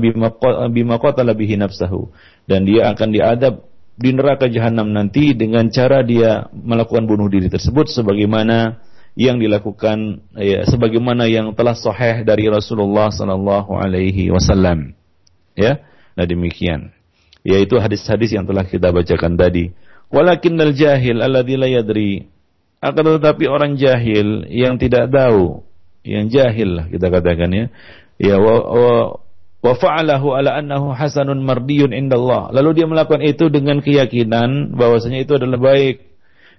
bima qatala bihi nafsahu. Dan dia akan diadab di neraka jahanam nanti dengan cara dia melakukan bunuh diri tersebut sebagaimana yang dilakukan ya sebagaimana yang telah sahih dari Rasulullah sallallahu alaihi wasallam. Ya. Nah demikian. Yaitu hadis-hadis yang telah kita bacakan tadi. Walakinnal jahil alladzi la yadri. Akan tetapi orang jahil yang tidak tahu, yang jahil lah kita katakan ya. Ya wa, wa, wa fa'alahu ala annahu hasanun mardiyun indallah. Lalu dia melakukan itu dengan keyakinan bahwasanya itu adalah baik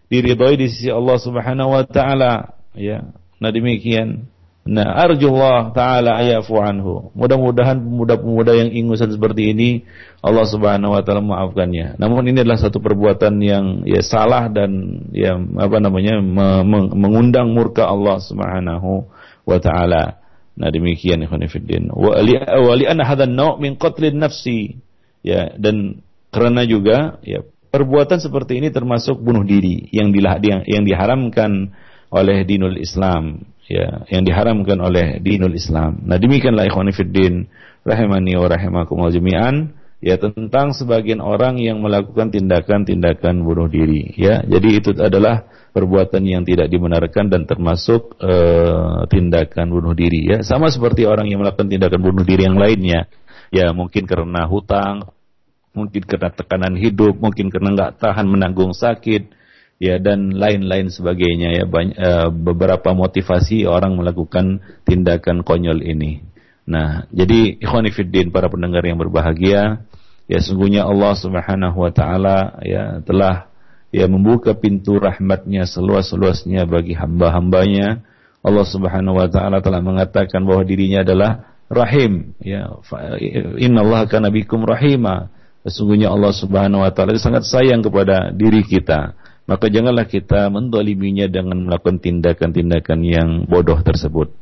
diridhoi di sisi Allah Subhanahu wa taala ya nah demikian nah arjullah taala ayafu anhu. Mudah-mudahan pemuda-pemuda yang ingusan seperti ini Allah Subhanahu wa taala maafkannya. Namun ini adalah satu perbuatan yang ya salah dan ya apa namanya mengundang murka Allah Subhanahu wa taala. Nah demikian ikhwan fillah wa li wa li anna naw' min qatlin nafsi. Ya dan karena juga ya perbuatan seperti ini termasuk bunuh diri yang dilah, yang, yang diharamkan oleh dinul Islam ya yang diharamkan oleh dinul Islam. Nah demikianlah ikhwan fiddin rahimani wa rahimakumullah jami'an ya tentang sebagian orang yang melakukan tindakan-tindakan bunuh diri ya. Jadi itu adalah perbuatan yang tidak dibenarkan dan termasuk uh, tindakan bunuh diri ya. Sama seperti orang yang melakukan tindakan bunuh diri yang lainnya. Ya mungkin karena hutang, mungkin karena tekanan hidup, mungkin karena nggak tahan menanggung sakit, ya dan lain-lain sebagainya ya banyak, uh, beberapa motivasi orang melakukan tindakan konyol ini. Nah, jadi ikhwan fillah para pendengar yang berbahagia, ya sungguhnya Allah Subhanahu wa taala ya telah ya membuka pintu rahmatnya seluas-luasnya bagi hamba-hambanya. Allah Subhanahu wa taala telah mengatakan bahwa dirinya adalah rahim ya innallaha kana bikum rahima. Sesungguhnya Allah Subhanahu wa taala sangat sayang kepada diri kita. Maka janganlah kita mendoliminya dengan melakukan tindakan-tindakan yang bodoh tersebut.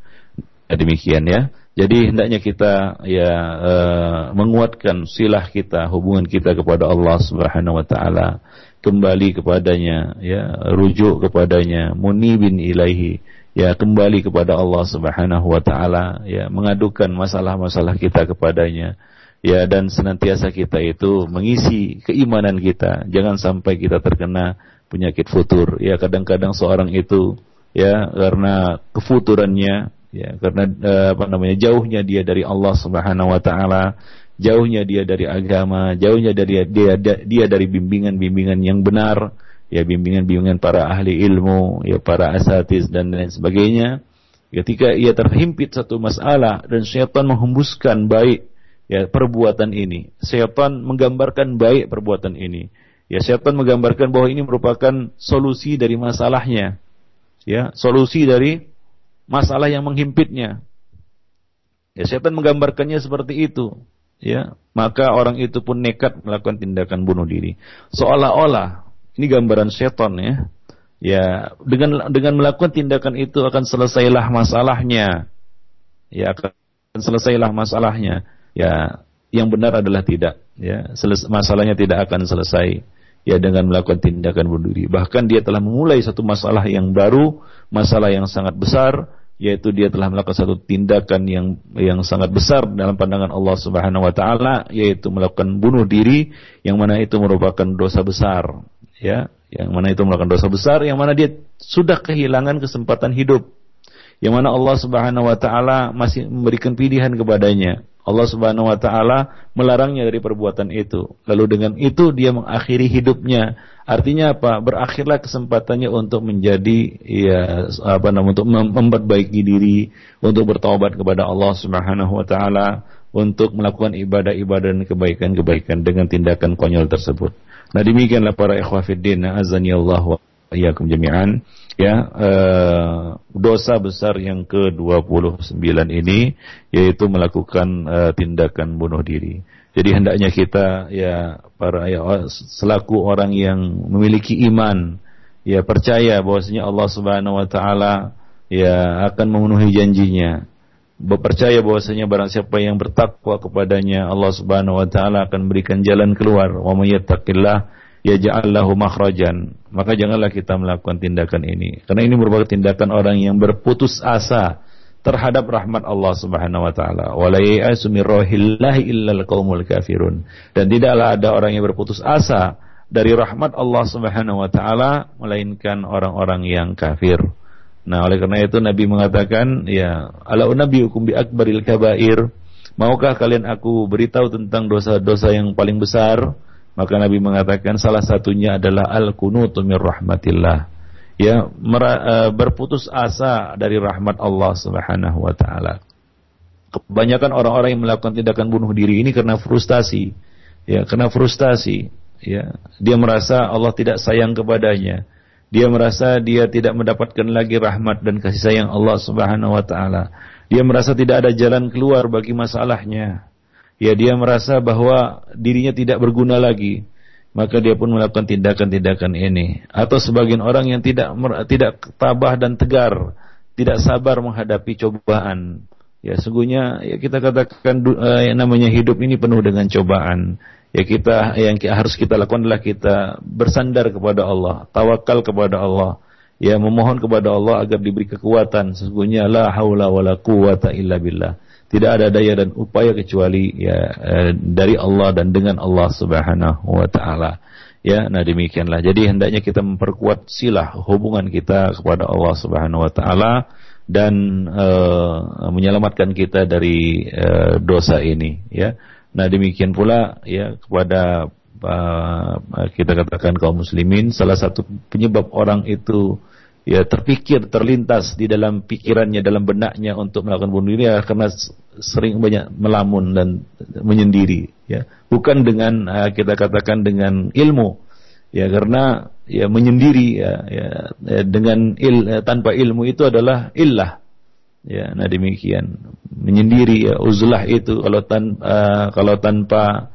Demikian ya. Jadi hendaknya kita ya uh, menguatkan silah kita, hubungan kita kepada Allah Subhanahu wa taala, kembali kepadanya, ya, rujuk kepadanya, munibin ilaihi, ya, kembali kepada Allah Subhanahu wa taala, ya, mengadukan masalah-masalah kita kepadanya. Ya, dan senantiasa kita itu mengisi keimanan kita. Jangan sampai kita terkena penyakit futur. Ya, kadang-kadang seorang itu ya karena kefuturannya ya karena uh, apa namanya jauhnya dia dari Allah Subhanahu wa taala jauhnya dia dari agama jauhnya dari dia dia dari bimbingan-bimbingan yang benar ya bimbingan-bimbingan para ahli ilmu ya para asatis dan lain sebagainya ketika ia terhimpit satu masalah dan syaitan menghembuskan baik ya perbuatan ini syaitan menggambarkan baik perbuatan ini ya syaitan menggambarkan bahwa ini merupakan solusi dari masalahnya ya solusi dari masalah yang menghimpitnya. Ya, setan menggambarkannya seperti itu. Ya, maka orang itu pun nekat melakukan tindakan bunuh diri. Seolah-olah ini gambaran setan ya. Ya, dengan dengan melakukan tindakan itu akan selesailah masalahnya. Ya, akan selesailah masalahnya. Ya, yang benar adalah tidak. Ya, masalahnya tidak akan selesai ya dengan melakukan tindakan bunuh diri. Bahkan dia telah memulai satu masalah yang baru, masalah yang sangat besar, yaitu dia telah melakukan satu tindakan yang yang sangat besar dalam pandangan Allah Subhanahu wa taala yaitu melakukan bunuh diri yang mana itu merupakan dosa besar. Ya yang mana itu melakukan dosa besar yang mana dia sudah kehilangan kesempatan hidup. Yang mana Allah Subhanahu wa taala masih memberikan pilihan kepadanya Allah Subhanahu wa taala melarangnya dari perbuatan itu lalu dengan itu dia mengakhiri hidupnya Artinya apa? Berakhirlah kesempatannya untuk menjadi ya apa namanya untuk memperbaiki diri, untuk bertobat kepada Allah Subhanahu wa taala, untuk melakukan ibadah-ibadah dan kebaikan-kebaikan dengan tindakan konyol tersebut. Nah, demikianlah para ikhwah fiddin, azani Allah wa iyyakum jami'an. Ya, eh, dosa besar yang ke-29 ini yaitu melakukan eh, tindakan bunuh diri. Jadi hendaknya kita ya para ya selaku orang yang memiliki iman ya percaya bahwasanya Allah Subhanahu wa taala ya akan memenuhi janjinya. Percaya bahwasanya barang siapa yang bertakwa kepadanya Allah Subhanahu wa taala akan berikan jalan keluar. Wa may yattaqillah yaj'al lahu makhrajan. Maka janganlah kita melakukan tindakan ini karena ini merupakan tindakan orang yang berputus asa terhadap rahmat Allah Subhanahu wa taala. Wala ya'asu min illal qaumul kafirun. Dan tidaklah ada orang yang berputus asa dari rahmat Allah Subhanahu wa taala melainkan orang-orang yang kafir. Nah, oleh karena itu Nabi mengatakan, ya, ala unabiyukum bi akbaril kabair. Maukah kalian aku beritahu tentang dosa-dosa yang paling besar? Maka Nabi mengatakan salah satunya adalah al-kunutu min rahmatillah ya uh, berputus asa dari rahmat Allah Subhanahu wa taala. Kebanyakan orang-orang yang melakukan tindakan bunuh diri ini karena frustasi. Ya, karena frustasi, ya. Dia merasa Allah tidak sayang kepadanya. Dia merasa dia tidak mendapatkan lagi rahmat dan kasih sayang Allah Subhanahu wa taala. Dia merasa tidak ada jalan keluar bagi masalahnya. Ya, dia merasa bahwa dirinya tidak berguna lagi. Maka dia pun melakukan tindakan-tindakan ini. Atau sebagian orang yang tidak tidak tabah dan tegar tidak sabar menghadapi cobaan. Ya sungguhnya ya kita katakan uh, yang namanya hidup ini penuh dengan cobaan. Ya kita yang harus kita lakukan adalah kita bersandar kepada Allah tawakal kepada Allah. Ya memohon kepada Allah agar diberi kekuatan. Sesungguhnya la haula wala quwata illa billah tidak ada daya dan upaya kecuali ya eh, dari Allah dan dengan Allah Subhanahu wa taala. Ya, nah demikianlah. Jadi hendaknya kita memperkuat silah hubungan kita kepada Allah Subhanahu wa taala dan uh, menyelamatkan kita dari uh, dosa ini, ya. Nah, demikian pula ya kepada kita katakan kaum muslimin salah satu penyebab orang itu ya terpikir terlintas di dalam pikirannya dalam benaknya untuk melakukan bunuh diri ya, karena sering banyak melamun dan menyendiri ya. Bukan dengan kita katakan dengan ilmu ya karena ya menyendiri ya, ya, ya dengan il, ya, tanpa ilmu itu adalah illah ya. Nah demikian. Menyendiri ya uzlah itu kalau tan kalau tanpa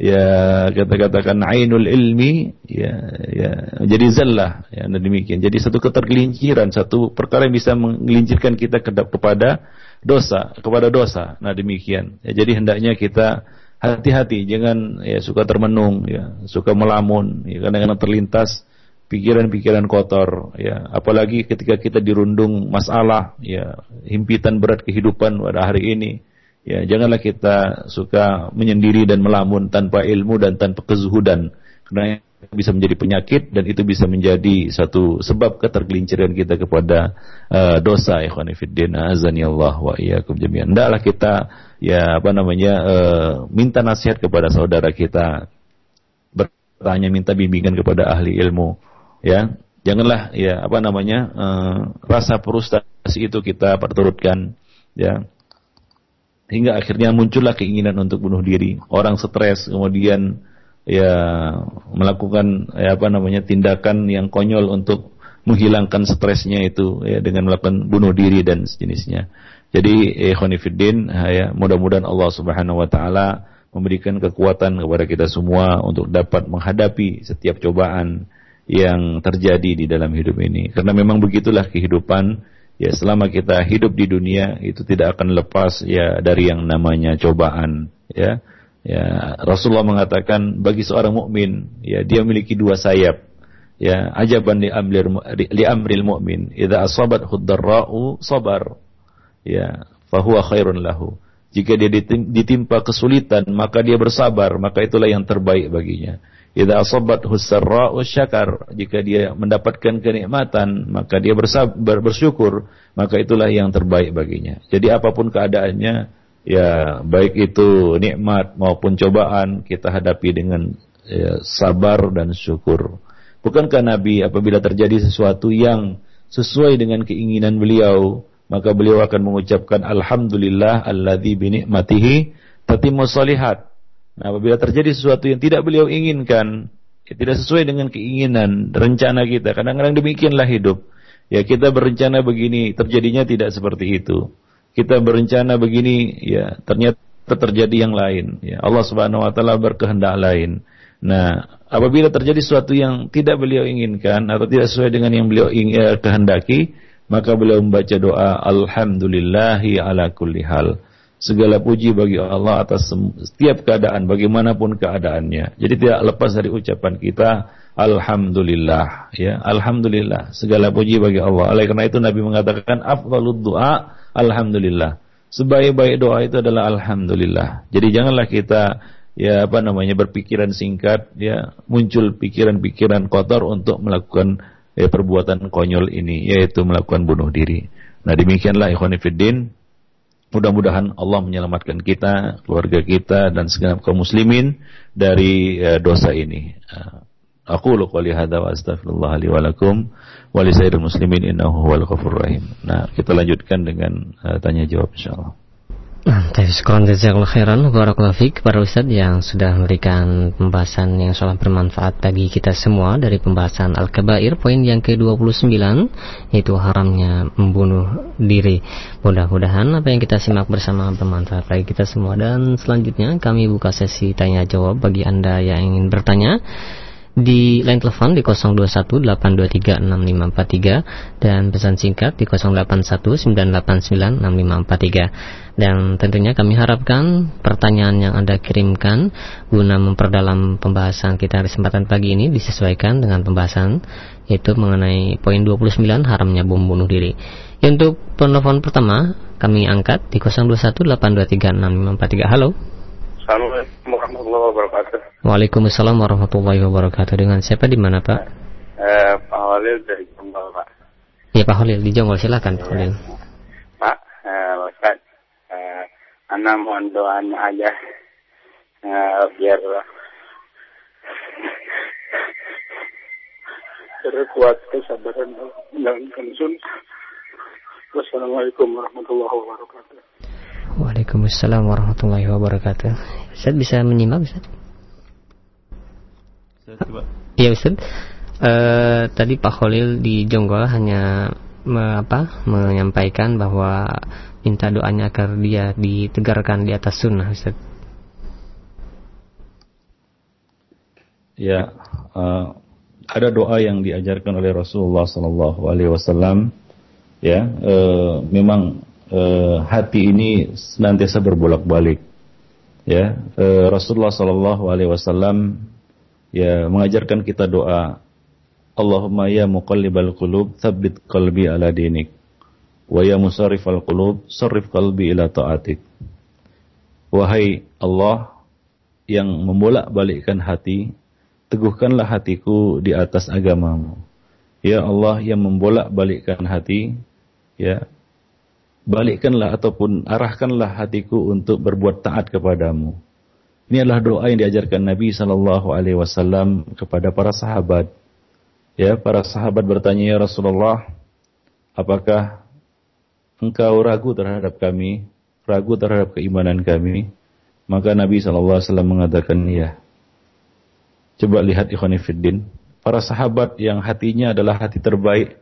ya kita katakan ainul ilmi ya ya. Jadi zallah ya nah demikian. Jadi satu ketergelinciran satu perkara yang bisa menggelincirkan kita kepada dosa kepada dosa. Nah demikian. Ya jadi hendaknya kita hati-hati jangan ya suka termenung ya suka melamun ya kadang-kadang terlintas pikiran-pikiran kotor ya. Apalagi ketika kita dirundung masalah ya himpitan berat kehidupan pada hari ini Ya, janganlah kita suka menyendiri dan melamun tanpa ilmu dan tanpa kezuhudan. Karena bisa menjadi penyakit dan itu bisa menjadi satu sebab ketergelinciran kita kepada uh, dosa ikhwan fillah azani Allah wa iyyakum jami'an. Hendaklah kita ya apa namanya uh, minta nasihat kepada saudara kita bertanya minta bimbingan kepada ahli ilmu ya. Janganlah ya apa namanya uh, rasa frustasi itu kita perturutkan ya hingga akhirnya muncullah keinginan untuk bunuh diri. Orang stres kemudian ya melakukan ya apa namanya tindakan yang konyol untuk menghilangkan stresnya itu ya dengan melakukan bunuh diri dan sejenisnya. Jadi ikhwanifiddin ya mudah-mudahan Allah Subhanahu wa taala memberikan kekuatan kepada kita semua untuk dapat menghadapi setiap cobaan yang terjadi di dalam hidup ini. Karena memang begitulah kehidupan ya selama kita hidup di dunia itu tidak akan lepas ya dari yang namanya cobaan. Ya ya Rasulullah mengatakan bagi seorang mukmin ya dia memiliki dua sayap. Ya ajaban li amril li amril mu'min idza asabat hudarra'u sabar. Ya fahuwa khairun lahu. Jika dia ditimpa kesulitan maka dia bersabar. Maka itulah yang terbaik baginya Idza asabat husarra'u syakar, jika dia mendapatkan kenikmatan, maka dia bersabar, bersyukur, maka itulah yang terbaik baginya. Jadi apa pun keadaannya, ya baik itu nikmat maupun cobaan kita hadapi dengan ya, sabar dan syukur. Bukankah Nabi apabila terjadi sesuatu yang sesuai dengan keinginan beliau, maka beliau akan mengucapkan alhamdulillah alladzi bi ni'matihi tatimmu. Nah, apabila terjadi sesuatu yang tidak beliau inginkan, ya, tidak sesuai dengan keinginan, rencana kita, kadang-kadang demikianlah hidup. Ya, kita berencana begini, terjadinya tidak seperti itu. Kita berencana begini, ya, ternyata terjadi yang lain. Ya, Allah Subhanahu wa taala berkehendak lain. Nah, apabila terjadi sesuatu yang tidak beliau inginkan atau tidak sesuai dengan yang beliau ingin, eh, kehendaki, maka beliau membaca doa alhamdulillahi ala kulli hal. Segala puji bagi Allah atas setiap keadaan, bagaimanapun keadaannya. Jadi tidak lepas dari ucapan kita, Alhamdulillah. Ya, Alhamdulillah. Segala puji bagi Allah. Oleh karena itu Nabi mengatakan, Afdalud doa, Alhamdulillah. Sebaik-baik doa itu adalah Alhamdulillah. Jadi janganlah kita ya apa namanya berpikiran singkat ya muncul pikiran-pikiran kotor untuk melakukan ya, perbuatan konyol ini yaitu melakukan bunuh diri. Nah demikianlah ikhwan fillah Mudah-mudahan Allah menyelamatkan kita, keluarga kita dan segenap kaum muslimin dari uh, dosa ini. Uh, aku qouli hadza wa astaghfirullah li wa lakum wa li muslimin innahu huwal ghafurur rahim. Nah, kita lanjutkan dengan uh, tanya jawab insyaallah. Terima kasih khairan. Barakallahu fiqh para Ustaz yang sudah memberikan pembahasan yang sangat bermanfaat bagi kita semua dari pembahasan Al-Kabair poin yang ke-29 yaitu haramnya membunuh diri. Mudah-mudahan apa yang kita simak bersama bermanfaat bagi kita semua. Dan selanjutnya kami buka sesi tanya jawab bagi Anda yang ingin bertanya di line telepon di 0218236543 dan pesan singkat di 0819896543 dan tentunya kami harapkan pertanyaan yang Anda kirimkan guna memperdalam pembahasan kita di kesempatan pagi ini disesuaikan dengan pembahasan yaitu mengenai poin 29 haramnya bom bunuh diri. Untuk penelpon pertama kami angkat di 0218236543. Halo. Assalamualaikum warahmatullahi wabarakatuh. Waalaikumsalam warahmatullahi wabarakatuh. Dengan siapa di mana Pak? Eh, Pak Holil dari Jonggol Pak. Ya Pak Holil di Jonggol silakan Pak Holil. Pak, eh, Ustaz, eh, Anda mohon doanya aja eh, biar kuat kesabaran menjalankan sunnah. Wassalamualaikum warahmatullahi wabarakatuh. Waalaikumsalam warahmatullahi wabarakatuh. Ustaz bisa menyimak Ustaz? Iya Ustaz. Uh, tadi Pak Khalil di Jonggol hanya me, apa, menyampaikan bahwa minta doanya agar dia ditegarkan di atas sunnah Ustaz. Ya, uh, ada doa yang diajarkan oleh Rasulullah Sallallahu Alaihi Wasallam. Ya, uh, memang uh, hati ini senantiasa berbolak-balik. Ya, uh, Rasulullah Sallallahu Alaihi Wasallam ya mengajarkan kita doa Allahumma ya muqallibal qulub tsabbit qalbi ala dinik wa ya musarrifal qulub sarrif qalbi ila taatik wahai Allah yang membolak-balikkan hati teguhkanlah hatiku di atas agamamu ya Allah yang membolak-balikkan hati ya balikkanlah ataupun arahkanlah hatiku untuk berbuat taat kepadamu ini adalah doa yang diajarkan Nabi Shallallahu Alaihi Wasallam kepada para sahabat Ya, para sahabat bertanya, "Ya Rasulullah, apakah engkau ragu terhadap kami, ragu terhadap keimanan kami?" Maka Nabi SAW mengatakan, "Ya." Coba lihat ikhwanifiddin, para sahabat yang hatinya adalah hati terbaik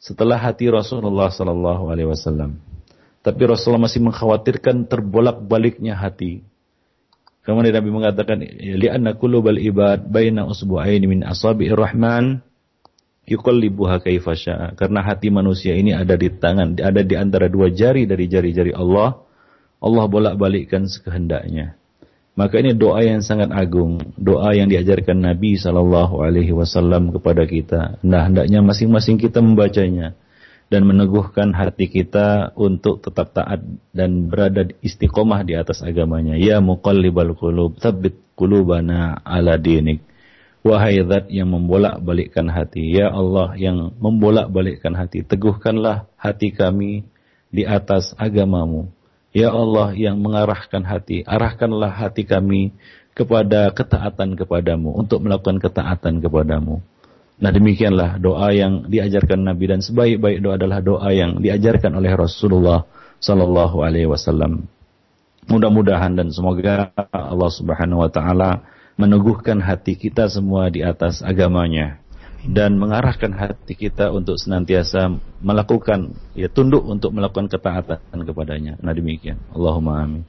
setelah hati Rasulullah sallallahu alaihi wasallam. Tapi Rasulullah masih mengkhawatirkan terbolak-baliknya hati. Kemudian Nabi mengatakan, "Li'anna qulubal ibad baina usbu'aini min asabi'ir rahman yuqallibuha kaifa. Karena hati manusia ini ada di tangan, ada di antara dua jari dari jari-jari Allah. Allah bolak-balikkan sekehendaknya. Maka ini doa yang sangat agung, doa yang diajarkan Nabi Shallallahu Alaihi Wasallam kepada kita. Nah, hendaknya masing-masing kita membacanya dan meneguhkan hati kita untuk tetap taat dan berada istiqomah di atas agamanya. Ya muqallibal qulub, tsabbit qulubana ala dinik. Wahai zat yang membolak-balikkan hati, ya Allah yang membolak-balikkan hati, teguhkanlah hati kami di atas agamamu. Ya Allah yang mengarahkan hati, arahkanlah hati kami kepada ketaatan kepadamu, untuk melakukan ketaatan kepadamu. Nah demikianlah doa yang diajarkan Nabi dan sebaik-baik doa adalah doa yang diajarkan oleh Rasulullah Sallallahu Alaihi Wasallam. Mudah-mudahan dan semoga Allah Subhanahu Wa Taala meneguhkan hati kita semua di atas agamanya dan mengarahkan hati kita untuk senantiasa melakukan ya tunduk untuk melakukan ketaatan kepadanya. Nah demikian. Allahumma amin.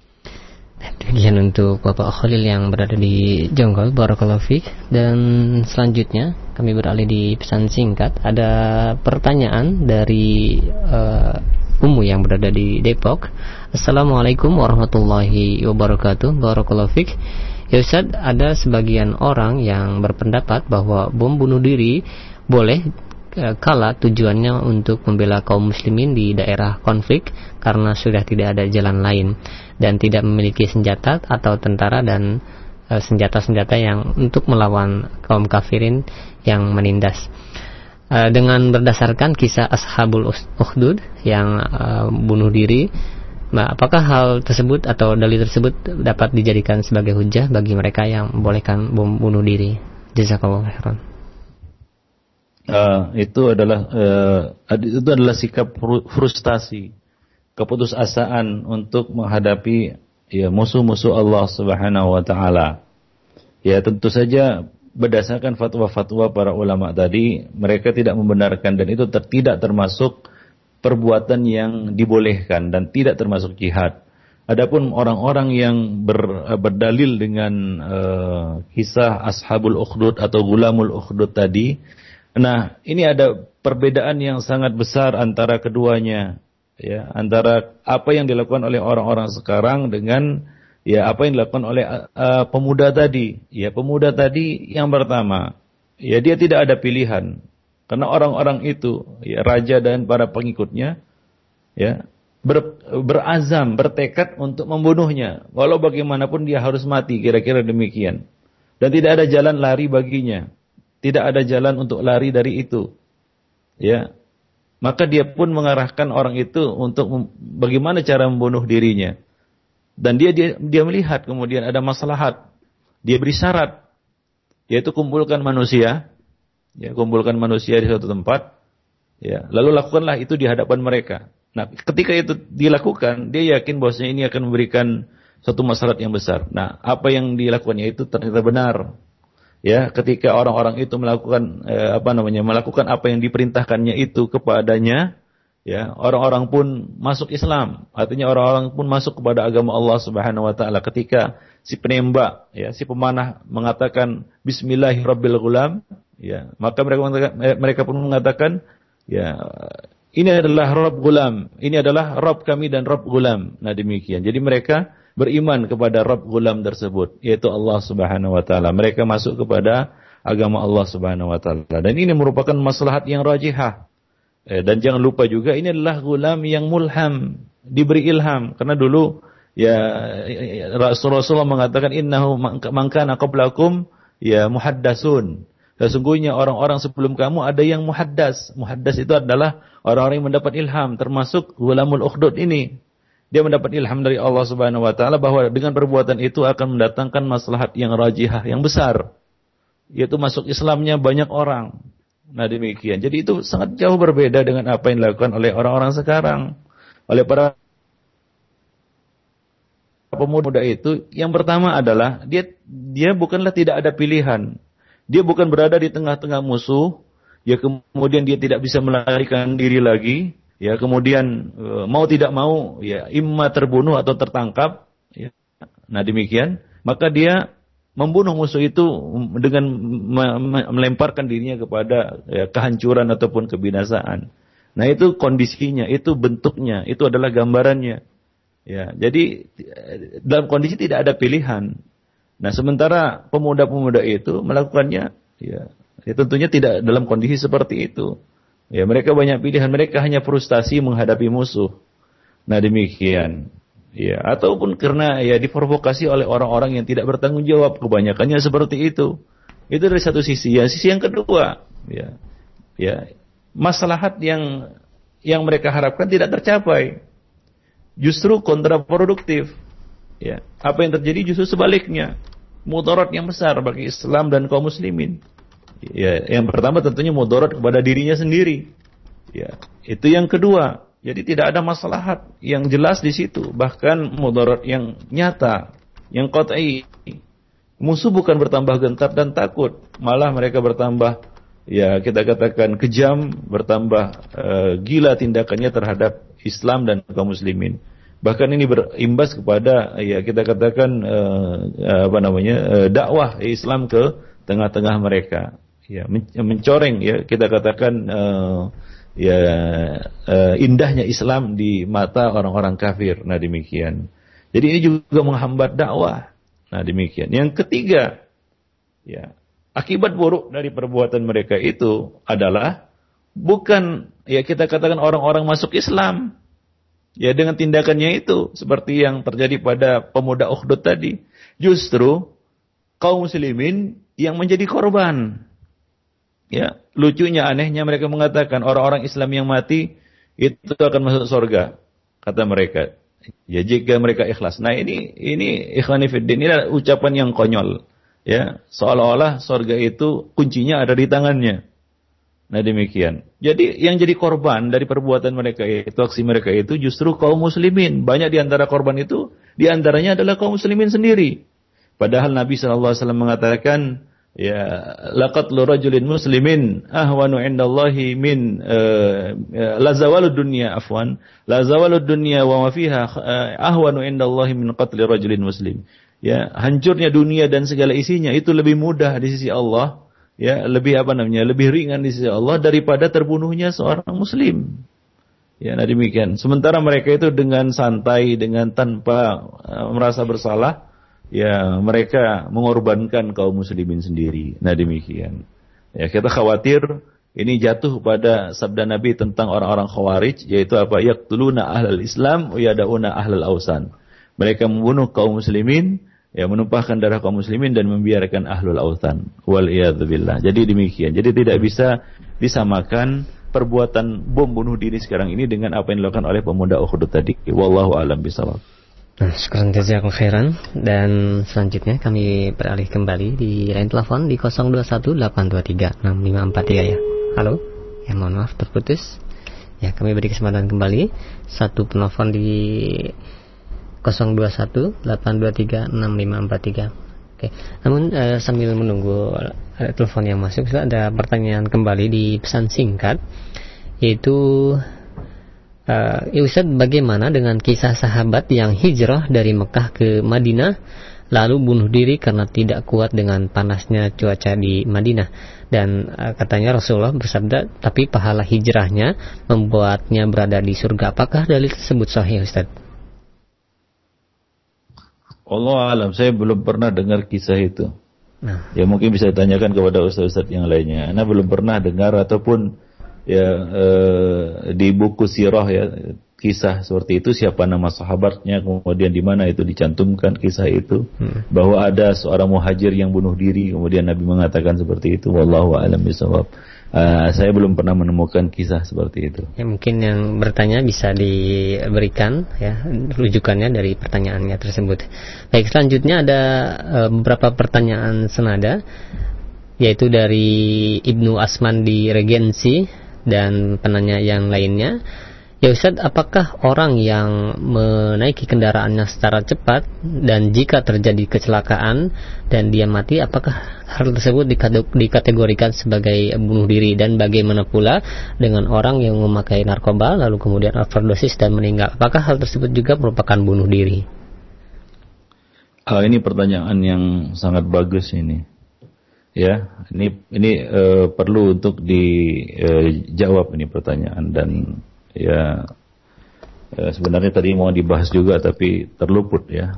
Demikian untuk Bapak Khalil yang berada di Jonggol, Barakallahu Dan selanjutnya kami beralih di pesan singkat. Ada pertanyaan dari uh, Umu yang berada di Depok. Assalamualaikum warahmatullahi wabarakatuh. Barakallahu Ya Ustaz, ada sebagian orang yang berpendapat bahwa bom bunuh diri boleh e, kala tujuannya untuk membela kaum muslimin di daerah konflik karena sudah tidak ada jalan lain dan tidak memiliki senjata atau tentara dan e, senjata-senjata yang untuk melawan kaum kafirin yang menindas. E, dengan berdasarkan kisah Ashabul Ukhdud yang bunuh diri Nah, apakah hal tersebut atau dalil tersebut dapat dijadikan sebagai hujah bagi mereka yang membolehkan bom bunuh diri? Jazakallah khairan. Uh, itu adalah uh, itu adalah sikap frustasi, keputusasaan untuk menghadapi ya musuh-musuh Allah Subhanahu wa taala. Ya, tentu saja berdasarkan fatwa-fatwa para ulama tadi, mereka tidak membenarkan dan itu ter tidak termasuk perbuatan yang dibolehkan dan tidak termasuk jihad. Adapun orang-orang yang ber, eh, berdalil dengan uh, kisah Ashabul Ukhdud atau Gulamul Ukhdud tadi, nah ini ada perbedaan yang sangat besar antara keduanya, ya antara apa yang dilakukan oleh orang-orang sekarang dengan ya apa yang dilakukan oleh uh, pemuda tadi. Ya pemuda tadi yang pertama, ya dia tidak ada pilihan. Karena orang-orang itu, ya, raja dan para pengikutnya, ya, ber, berazam, bertekad untuk membunuhnya. Walau bagaimanapun dia harus mati, kira-kira demikian. Dan tidak ada jalan lari baginya. Tidak ada jalan untuk lari dari itu. Ya. Maka dia pun mengarahkan orang itu untuk bagaimana cara membunuh dirinya. Dan dia dia, dia melihat kemudian ada maslahat. Dia beri syarat yaitu kumpulkan manusia Ya, kumpulkan manusia di suatu tempat. Ya, lalu lakukanlah itu di hadapan mereka. Nah, ketika itu dilakukan, dia yakin bahwasanya ini akan memberikan satu masalah yang besar. Nah, apa yang dilakukannya itu ternyata benar. Ya, ketika orang-orang itu melakukan eh, apa namanya? melakukan apa yang diperintahkannya itu kepadanya, ya orang-orang pun masuk Islam artinya orang-orang pun masuk kepada agama Allah Subhanahu wa taala ketika si penembak ya si pemanah mengatakan bismillahirrabbilgulam ya. Maka mereka eh, mereka pun mengatakan ya ini adalah Rob Gulam ini adalah Rob kami dan Rob Gulam nah demikian. Jadi mereka beriman kepada Rob Gulam tersebut yaitu Allah Subhanahu wa taala. Mereka masuk kepada agama Allah Subhanahu wa taala. Dan ini merupakan maslahat yang rajihah. Eh, dan jangan lupa juga ini adalah gulam yang mulham, diberi ilham. Karena dulu ya Rasulullah mengatakan innahu mangkana qablakum ya muhaddasun. Sesungguhnya orang-orang sebelum kamu ada yang muhaddas. Muhaddas itu adalah orang-orang yang mendapat ilham, termasuk gulamul ukhdud ini. Dia mendapat ilham dari Allah Subhanahu wa taala bahwa dengan perbuatan itu akan mendatangkan maslahat yang rajihah, yang besar. Yaitu masuk Islamnya banyak orang. Nah demikian. Jadi itu sangat jauh berbeda dengan apa yang dilakukan oleh orang-orang sekarang. Oleh para pemuda itu, yang pertama adalah dia dia bukanlah tidak ada pilihan. Dia bukan berada di tengah-tengah musuh, ya kemudian dia tidak bisa melarikan diri lagi, ya kemudian e, mau tidak mau ya imma terbunuh atau tertangkap, ya. Nah demikian, maka dia membunuh musuh itu dengan melemparkan dirinya kepada ya, kehancuran ataupun kebinasaan. Nah itu kondisinya, itu bentuknya, itu adalah gambarannya. Ya, jadi dalam kondisi tidak ada pilihan. Nah sementara pemuda-pemuda itu melakukannya, ya, ya tentunya tidak dalam kondisi seperti itu. Ya mereka banyak pilihan, mereka hanya frustasi menghadapi musuh. Nah demikian. Ya, ataupun karena ya diprovokasi oleh orang-orang yang tidak bertanggung jawab, kebanyakannya seperti itu. Itu dari satu sisi. Ya, sisi yang kedua, ya, ya, maslahat yang yang mereka harapkan tidak tercapai. Justru kontraproduktif. Ya, apa yang terjadi justru sebaliknya. Mudarat yang besar bagi Islam dan kaum muslimin. Ya, yang pertama tentunya mudarat kepada dirinya sendiri. Ya, itu yang kedua. Jadi tidak ada maslahat yang jelas di situ, bahkan mudarat yang nyata, yang qat'i. Musuh bukan bertambah gentar dan takut, malah mereka bertambah ya kita katakan kejam, bertambah uh, gila tindakannya terhadap Islam dan kaum muslimin. Bahkan ini berimbas kepada ya kita katakan uh, apa namanya uh, dakwah Islam ke tengah-tengah mereka. Ya mencoreng ya kita katakan uh, ya uh, indahnya Islam di mata orang-orang kafir. Nah demikian. Jadi ini juga menghambat dakwah. Nah demikian. Yang ketiga, ya akibat buruk dari perbuatan mereka itu adalah bukan ya kita katakan orang-orang masuk Islam. Ya dengan tindakannya itu seperti yang terjadi pada pemuda Ukhdud tadi, justru kaum muslimin yang menjadi korban. Ya, lucunya anehnya mereka mengatakan orang-orang Islam yang mati itu akan masuk surga kata mereka. Ya jika mereka ikhlas. Nah ini ini ikhwanifiddin ini adalah ucapan yang konyol. Ya, seolah-olah surga itu kuncinya ada di tangannya. Nah demikian. Jadi yang jadi korban dari perbuatan mereka itu aksi mereka itu justru kaum muslimin. Banyak di antara korban itu di antaranya adalah kaum muslimin sendiri. Padahal Nabi SAW mengatakan ya laqad rajulin muslimin ahwanu indallahi min uh, la zawalud dunya afwan la zawalud dunya wa ma fiha uh, ahwanu indallahi min qatli rajulin muslim ya hancurnya dunia dan segala isinya itu lebih mudah di sisi Allah ya lebih apa namanya lebih ringan di sisi Allah daripada terbunuhnya seorang muslim ya nah demikian sementara mereka itu dengan santai dengan tanpa uh, merasa bersalah ya mereka mengorbankan kaum muslimin sendiri. Nah demikian. Ya kita khawatir ini jatuh pada sabda Nabi tentang orang-orang khawarij yaitu apa? Yaqtuluna ahlal Islam wa yada'una ahlal ausan. Mereka membunuh kaum muslimin ya menumpahkan darah kaum muslimin dan membiarkan ahlul autan. Wal billah. Jadi demikian. Jadi tidak bisa disamakan perbuatan bom bunuh diri sekarang ini dengan apa yang dilakukan oleh pemuda Uhud tadi. Wallahu alam bisawab. Nah, syukuran jazakallahu khairan dan selanjutnya kami beralih kembali di line telepon di 0218236543 ya. Halo. Ya mohon maaf terputus. Ya, kami beri kesempatan kembali satu penelpon di 0218236543. Oke. Namun eh, sambil menunggu ada telepon yang masuk, ada pertanyaan kembali di pesan singkat yaitu ya Ustaz, bagaimana dengan kisah sahabat yang hijrah dari Mekah ke Madinah lalu bunuh diri karena tidak kuat dengan panasnya cuaca di Madinah dan katanya Rasulullah bersabda tapi pahala hijrahnya membuatnya berada di surga apakah dalil tersebut sahih Ustaz? Allah alam saya belum pernah dengar kisah itu. Nah. Ya mungkin bisa ditanyakan kepada ustaz-ustaz yang lainnya. Anda belum pernah dengar ataupun ya eh, di buku sirah ya kisah seperti itu siapa nama sahabatnya kemudian di mana itu dicantumkan kisah itu hmm. bahwa ada seorang muhajir yang bunuh diri kemudian Nabi mengatakan seperti itu wallahu alam bisawab uh, saya belum pernah menemukan kisah seperti itu. Ya mungkin yang bertanya bisa diberikan ya rujukannya dari pertanyaannya tersebut. Baik selanjutnya ada uh, beberapa pertanyaan senada yaitu dari Ibnu Asman di Regensi dan penanya yang lainnya Ya Ustaz, apakah orang yang menaiki kendaraannya secara cepat dan jika terjadi kecelakaan dan dia mati, apakah hal tersebut dikategorikan sebagai bunuh diri dan bagaimana pula dengan orang yang memakai narkoba lalu kemudian overdosis dan meninggal? Apakah hal tersebut juga merupakan bunuh diri? Uh, ini pertanyaan yang sangat bagus ini ya ini ini uh, perlu untuk dijawab uh, ini pertanyaan dan ya uh, sebenarnya tadi mau dibahas juga tapi terluput ya.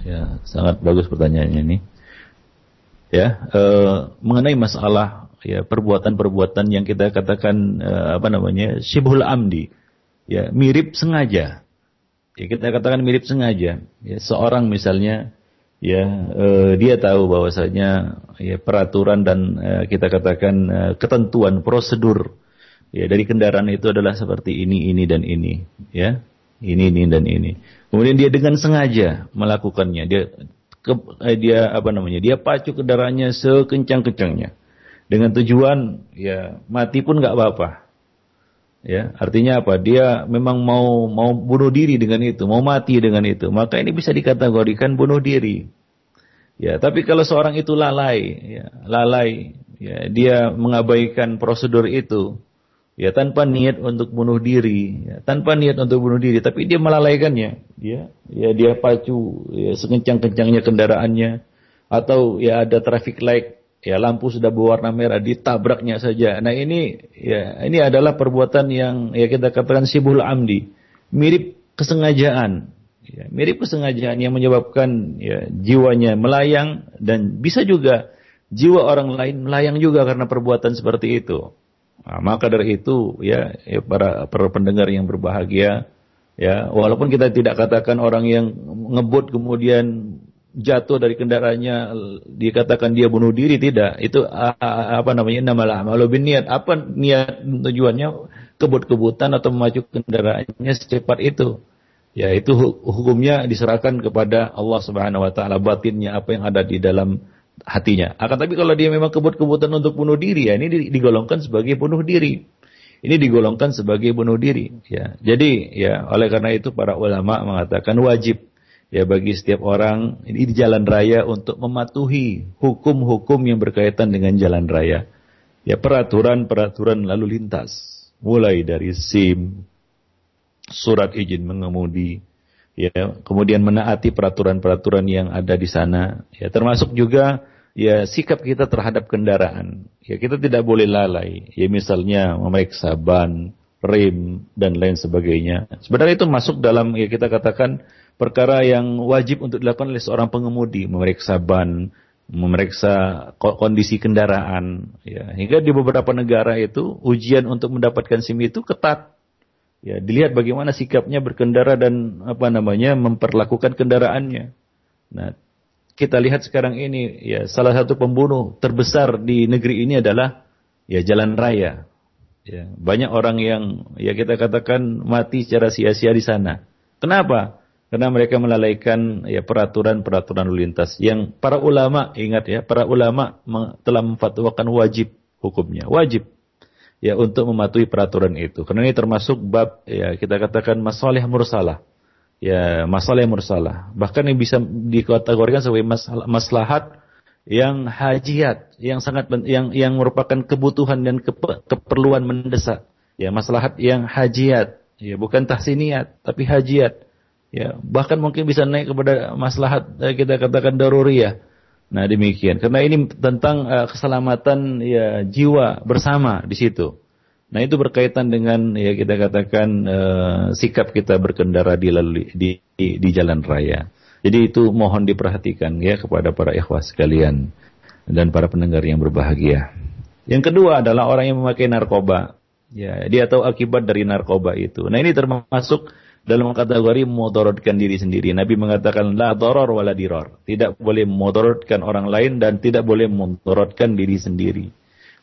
Ya sangat bagus pertanyaannya ini. Ya uh, mengenai masalah ya perbuatan-perbuatan yang kita katakan uh, apa namanya sibul amdi. Ya mirip sengaja. Ya kita katakan mirip sengaja. Ya seorang misalnya ya eh, dia tahu bahwasanya ya peraturan dan eh, kita katakan eh, ketentuan prosedur ya dari kendaraan itu adalah seperti ini ini dan ini. Ya ini ini dan ini. Kemudian dia dengan sengaja melakukannya. Dia ke, eh, dia apa namanya dia pacu kendaraannya sekencang kencangnya dengan tujuan ya mati pun nggak apa-apa. Ya artinya apa? Dia memang mau mau bunuh diri dengan itu mau mati dengan itu. Maka ini bisa dikategorikan bunuh diri. Ya tapi kalau seorang itu lalai ya lalai ya dia mengabaikan prosedur itu ya tanpa niat untuk bunuh diri ya, tanpa niat untuk bunuh diri tapi dia melalaikannya ya ya dia pacu ya sekencang kencangnya kendaraannya atau ya ada traffic light ya lampu sudah berwarna merah ditabraknya saja. Nah ini ya ini adalah perbuatan yang ya kita katakan sibul amdi, mirip kesengajaan. Ya, mirip kesengajaan yang menyebabkan ya, jiwanya melayang dan bisa juga jiwa orang lain melayang juga karena perbuatan seperti itu. Nah, maka dari itu ya, ya para para pendengar yang berbahagia ya walaupun kita tidak katakan orang yang ngebut kemudian jatuh dari kendaraannya dikatakan dia bunuh diri tidak. Itu apa namanya namalah malu niat apa niat tujuannya? Kebut-kebutan atau memacu kendaraannya secepat itu. Ya itu hukumnya diserahkan kepada Allah Subhanahu wa taala batinnya apa yang ada di dalam hatinya. Akan tapi kalau dia memang kebut-kebutan untuk bunuh diri ya ini digolongkan sebagai bunuh diri. Ini digolongkan sebagai bunuh diri ya. Jadi ya oleh karena itu para ulama mengatakan wajib ya bagi setiap orang ini di jalan raya untuk mematuhi hukum-hukum yang berkaitan dengan jalan raya. Ya peraturan-peraturan lalu lintas, mulai dari SIM, surat izin mengemudi, ya kemudian menaati peraturan-peraturan yang ada di sana, ya termasuk juga ya sikap kita terhadap kendaraan. Ya kita tidak boleh lalai. Ya misalnya memeriksa ban, rem dan lain sebagainya. Sebenarnya itu masuk dalam ya kita katakan perkara yang wajib untuk dilakukan oleh seorang pengemudi, memeriksa ban, memeriksa kondisi kendaraan, ya. Hingga di beberapa negara itu ujian untuk mendapatkan SIM itu ketat. Ya, dilihat bagaimana sikapnya berkendara dan apa namanya memperlakukan kendaraannya. Nah, kita lihat sekarang ini ya salah satu pembunuh terbesar di negeri ini adalah ya jalan raya. Ya, banyak orang yang ya kita katakan mati secara sia-sia di sana. Kenapa? karena mereka melalaikan ya peraturan-peraturan lalu lintas yang para ulama ingat ya para ulama telah memfatwakan wajib hukumnya wajib ya untuk mematuhi peraturan itu karena ini termasuk bab ya kita katakan masalah mursalah ya masalah mursalah bahkan yang bisa dikategorikan sebagai masalah maslahat yang hajiat yang sangat yang yang merupakan kebutuhan dan keperluan mendesak. Ya maslahat yang hajiat. Ya bukan tahsiniat tapi hajiat. Ya bahkan mungkin bisa naik kepada maslahat eh, kita katakan daruriyah. Nah demikian. Karena ini tentang uh, keselamatan ya jiwa bersama di situ nah itu berkaitan dengan ya kita katakan uh, sikap kita berkendara di, di di jalan raya jadi itu mohon diperhatikan ya kepada para ikhwas sekalian dan para pendengar yang berbahagia yang kedua adalah orang yang memakai narkoba ya dia tahu akibat dari narkoba itu nah ini termasuk dalam kategori memodorotkan diri sendiri. Nabi mengatakan la doror wala diror. Tidak boleh memodorotkan orang lain dan tidak boleh memodorotkan diri sendiri.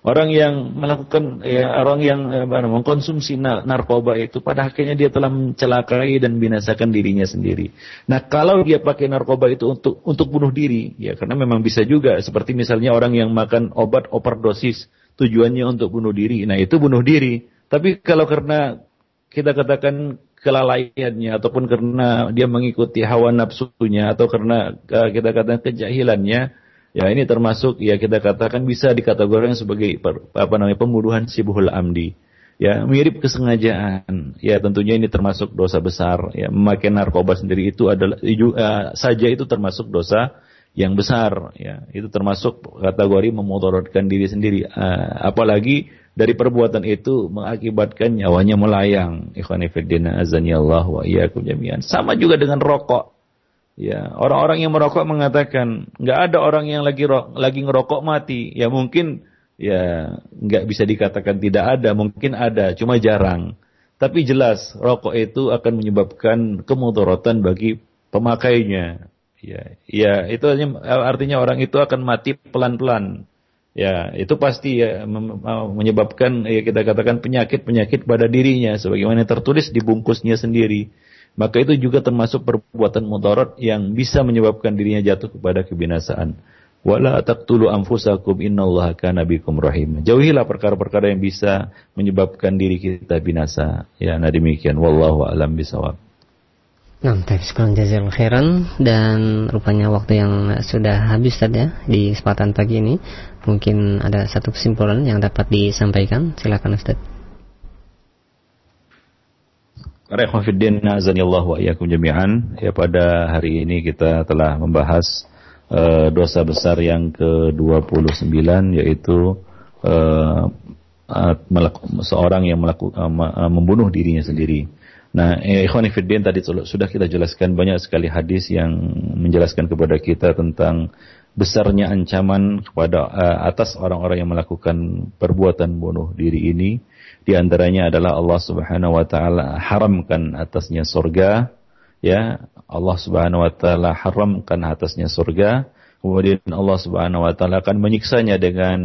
Orang yang melakukan ya, orang yang eh, mengkonsumsi narkoba itu pada akhirnya dia telah mencelakai dan binasakan dirinya sendiri. Nah, kalau dia pakai narkoba itu untuk untuk bunuh diri, ya karena memang bisa juga seperti misalnya orang yang makan obat overdosis tujuannya untuk bunuh diri. Nah, itu bunuh diri. Tapi kalau karena kita katakan kelalaiannya ataupun karena dia mengikuti hawa nafsunya atau karena uh, kita katakan kejahilannya ya ini termasuk ya kita katakan bisa dikategorikan sebagai apa namanya pembunuhan sibuhul amdi ya mirip kesengajaan ya tentunya ini termasuk dosa besar ya memakai narkoba sendiri itu adalah uh, saja itu termasuk dosa yang besar ya itu termasuk kategori memotorkan diri sendiri uh, apalagi dari perbuatan itu mengakibatkan nyawanya melayang. Ikhwanifiddina azani Allah wa iyyakum jami'an. Sama juga dengan rokok. Ya, orang-orang yang merokok mengatakan nggak ada orang yang lagi lagi ngerokok mati. Ya mungkin ya nggak bisa dikatakan tidak ada, mungkin ada, cuma jarang. Tapi jelas rokok itu akan menyebabkan kemudorotan bagi pemakainya. Ya, ya itu artinya orang itu akan mati pelan-pelan ya itu pasti ya menyebabkan ya kita katakan penyakit-penyakit pada dirinya sebagaimana tertulis di bungkusnya sendiri. Maka itu juga termasuk perbuatan mudarat yang bisa menyebabkan dirinya jatuh kepada kebinasaan. Wala taqtulu anfusakum innallaha kana bikum rahim. Jauhilah perkara-perkara yang bisa menyebabkan diri kita binasa. Ya, nah demikian wallahu alam bisawab. Nah, sekarang jazil khairan dan rupanya waktu yang sudah habis tadi ya di kesempatan pagi ini. Mungkin ada satu kesimpulan yang dapat disampaikan. Silakan Ustaz. Rekhwafiddin azanillahu wa iyyakum jami'an. Ya pada hari ini kita telah membahas uh, dosa besar yang ke-29 yaitu uh, uh, seorang yang melakukan uh, membunuh dirinya sendiri. Nah, eh, ikhwan tadi sudah kita jelaskan banyak sekali hadis yang menjelaskan kepada kita tentang besarnya ancaman kepada uh, atas orang-orang yang melakukan perbuatan bunuh diri ini. Di antaranya adalah Allah Subhanahu wa taala haramkan atasnya surga, ya. Allah Subhanahu wa taala haramkan atasnya surga. Kemudian Allah Subhanahu wa taala akan menyiksanya dengan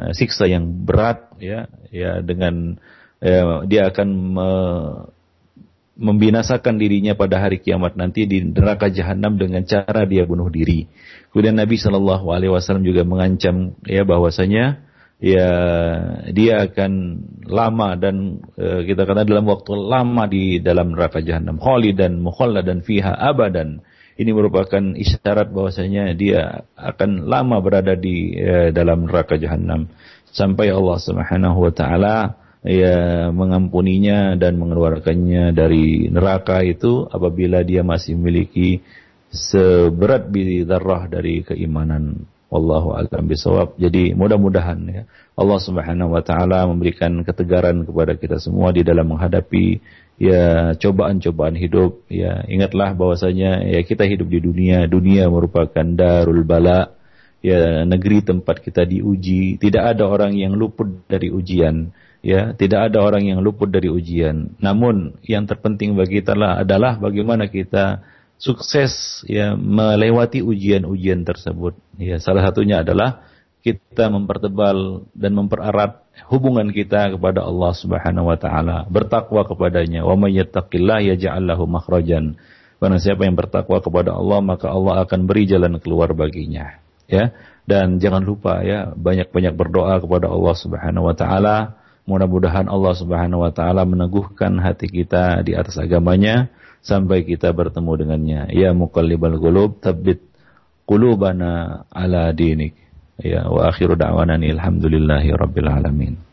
uh, siksa yang berat ya, ya dengan uh, dia akan me, membinasakan dirinya pada hari kiamat nanti di neraka jahanam dengan cara dia bunuh diri. Kemudian Nabi Shallallahu Alaihi Wasallam juga mengancam ya bahwasanya ya dia akan lama dan e, kita kata dalam waktu lama di dalam neraka jahanam dan dan fiha abadan. Ini merupakan isyarat bahwasanya dia akan lama berada di e, dalam neraka jahanam sampai Allah Subhanahu wa taala ya mengampuninya dan mengeluarkannya dari neraka itu apabila dia masih memiliki seberat bidarrah dari keimanan. Wallahu a'lam bisawab. Jadi mudah-mudahan ya Allah Subhanahu wa taala memberikan ketegaran kepada kita semua di dalam menghadapi ya cobaan-cobaan hidup. Ya, ingatlah bahwasanya ya kita hidup di dunia, dunia merupakan darul bala, ya negeri tempat kita diuji. Tidak ada orang yang luput dari ujian ya tidak ada orang yang luput dari ujian namun yang terpenting bagi kita adalah bagaimana kita sukses ya melewati ujian-ujian tersebut ya salah satunya adalah kita mempertebal dan mempererat hubungan kita kepada Allah Subhanahu wa taala bertakwa kepadanya wa may yattaqillah yaj'al lahu makhrajan Barang siapa yang bertakwa kepada Allah, maka Allah akan beri jalan keluar baginya. Ya, dan jangan lupa ya banyak-banyak berdoa kepada Allah Subhanahu wa taala. Mudah-mudahan Allah Subhanahu wa taala meneguhkan hati kita di atas agamanya sampai kita bertemu dengannya. Ya muqallibal qulub, tsabbit qulubana ala dinik. Ya wa akhiru da'wana alhamdulillahi rabbil alamin.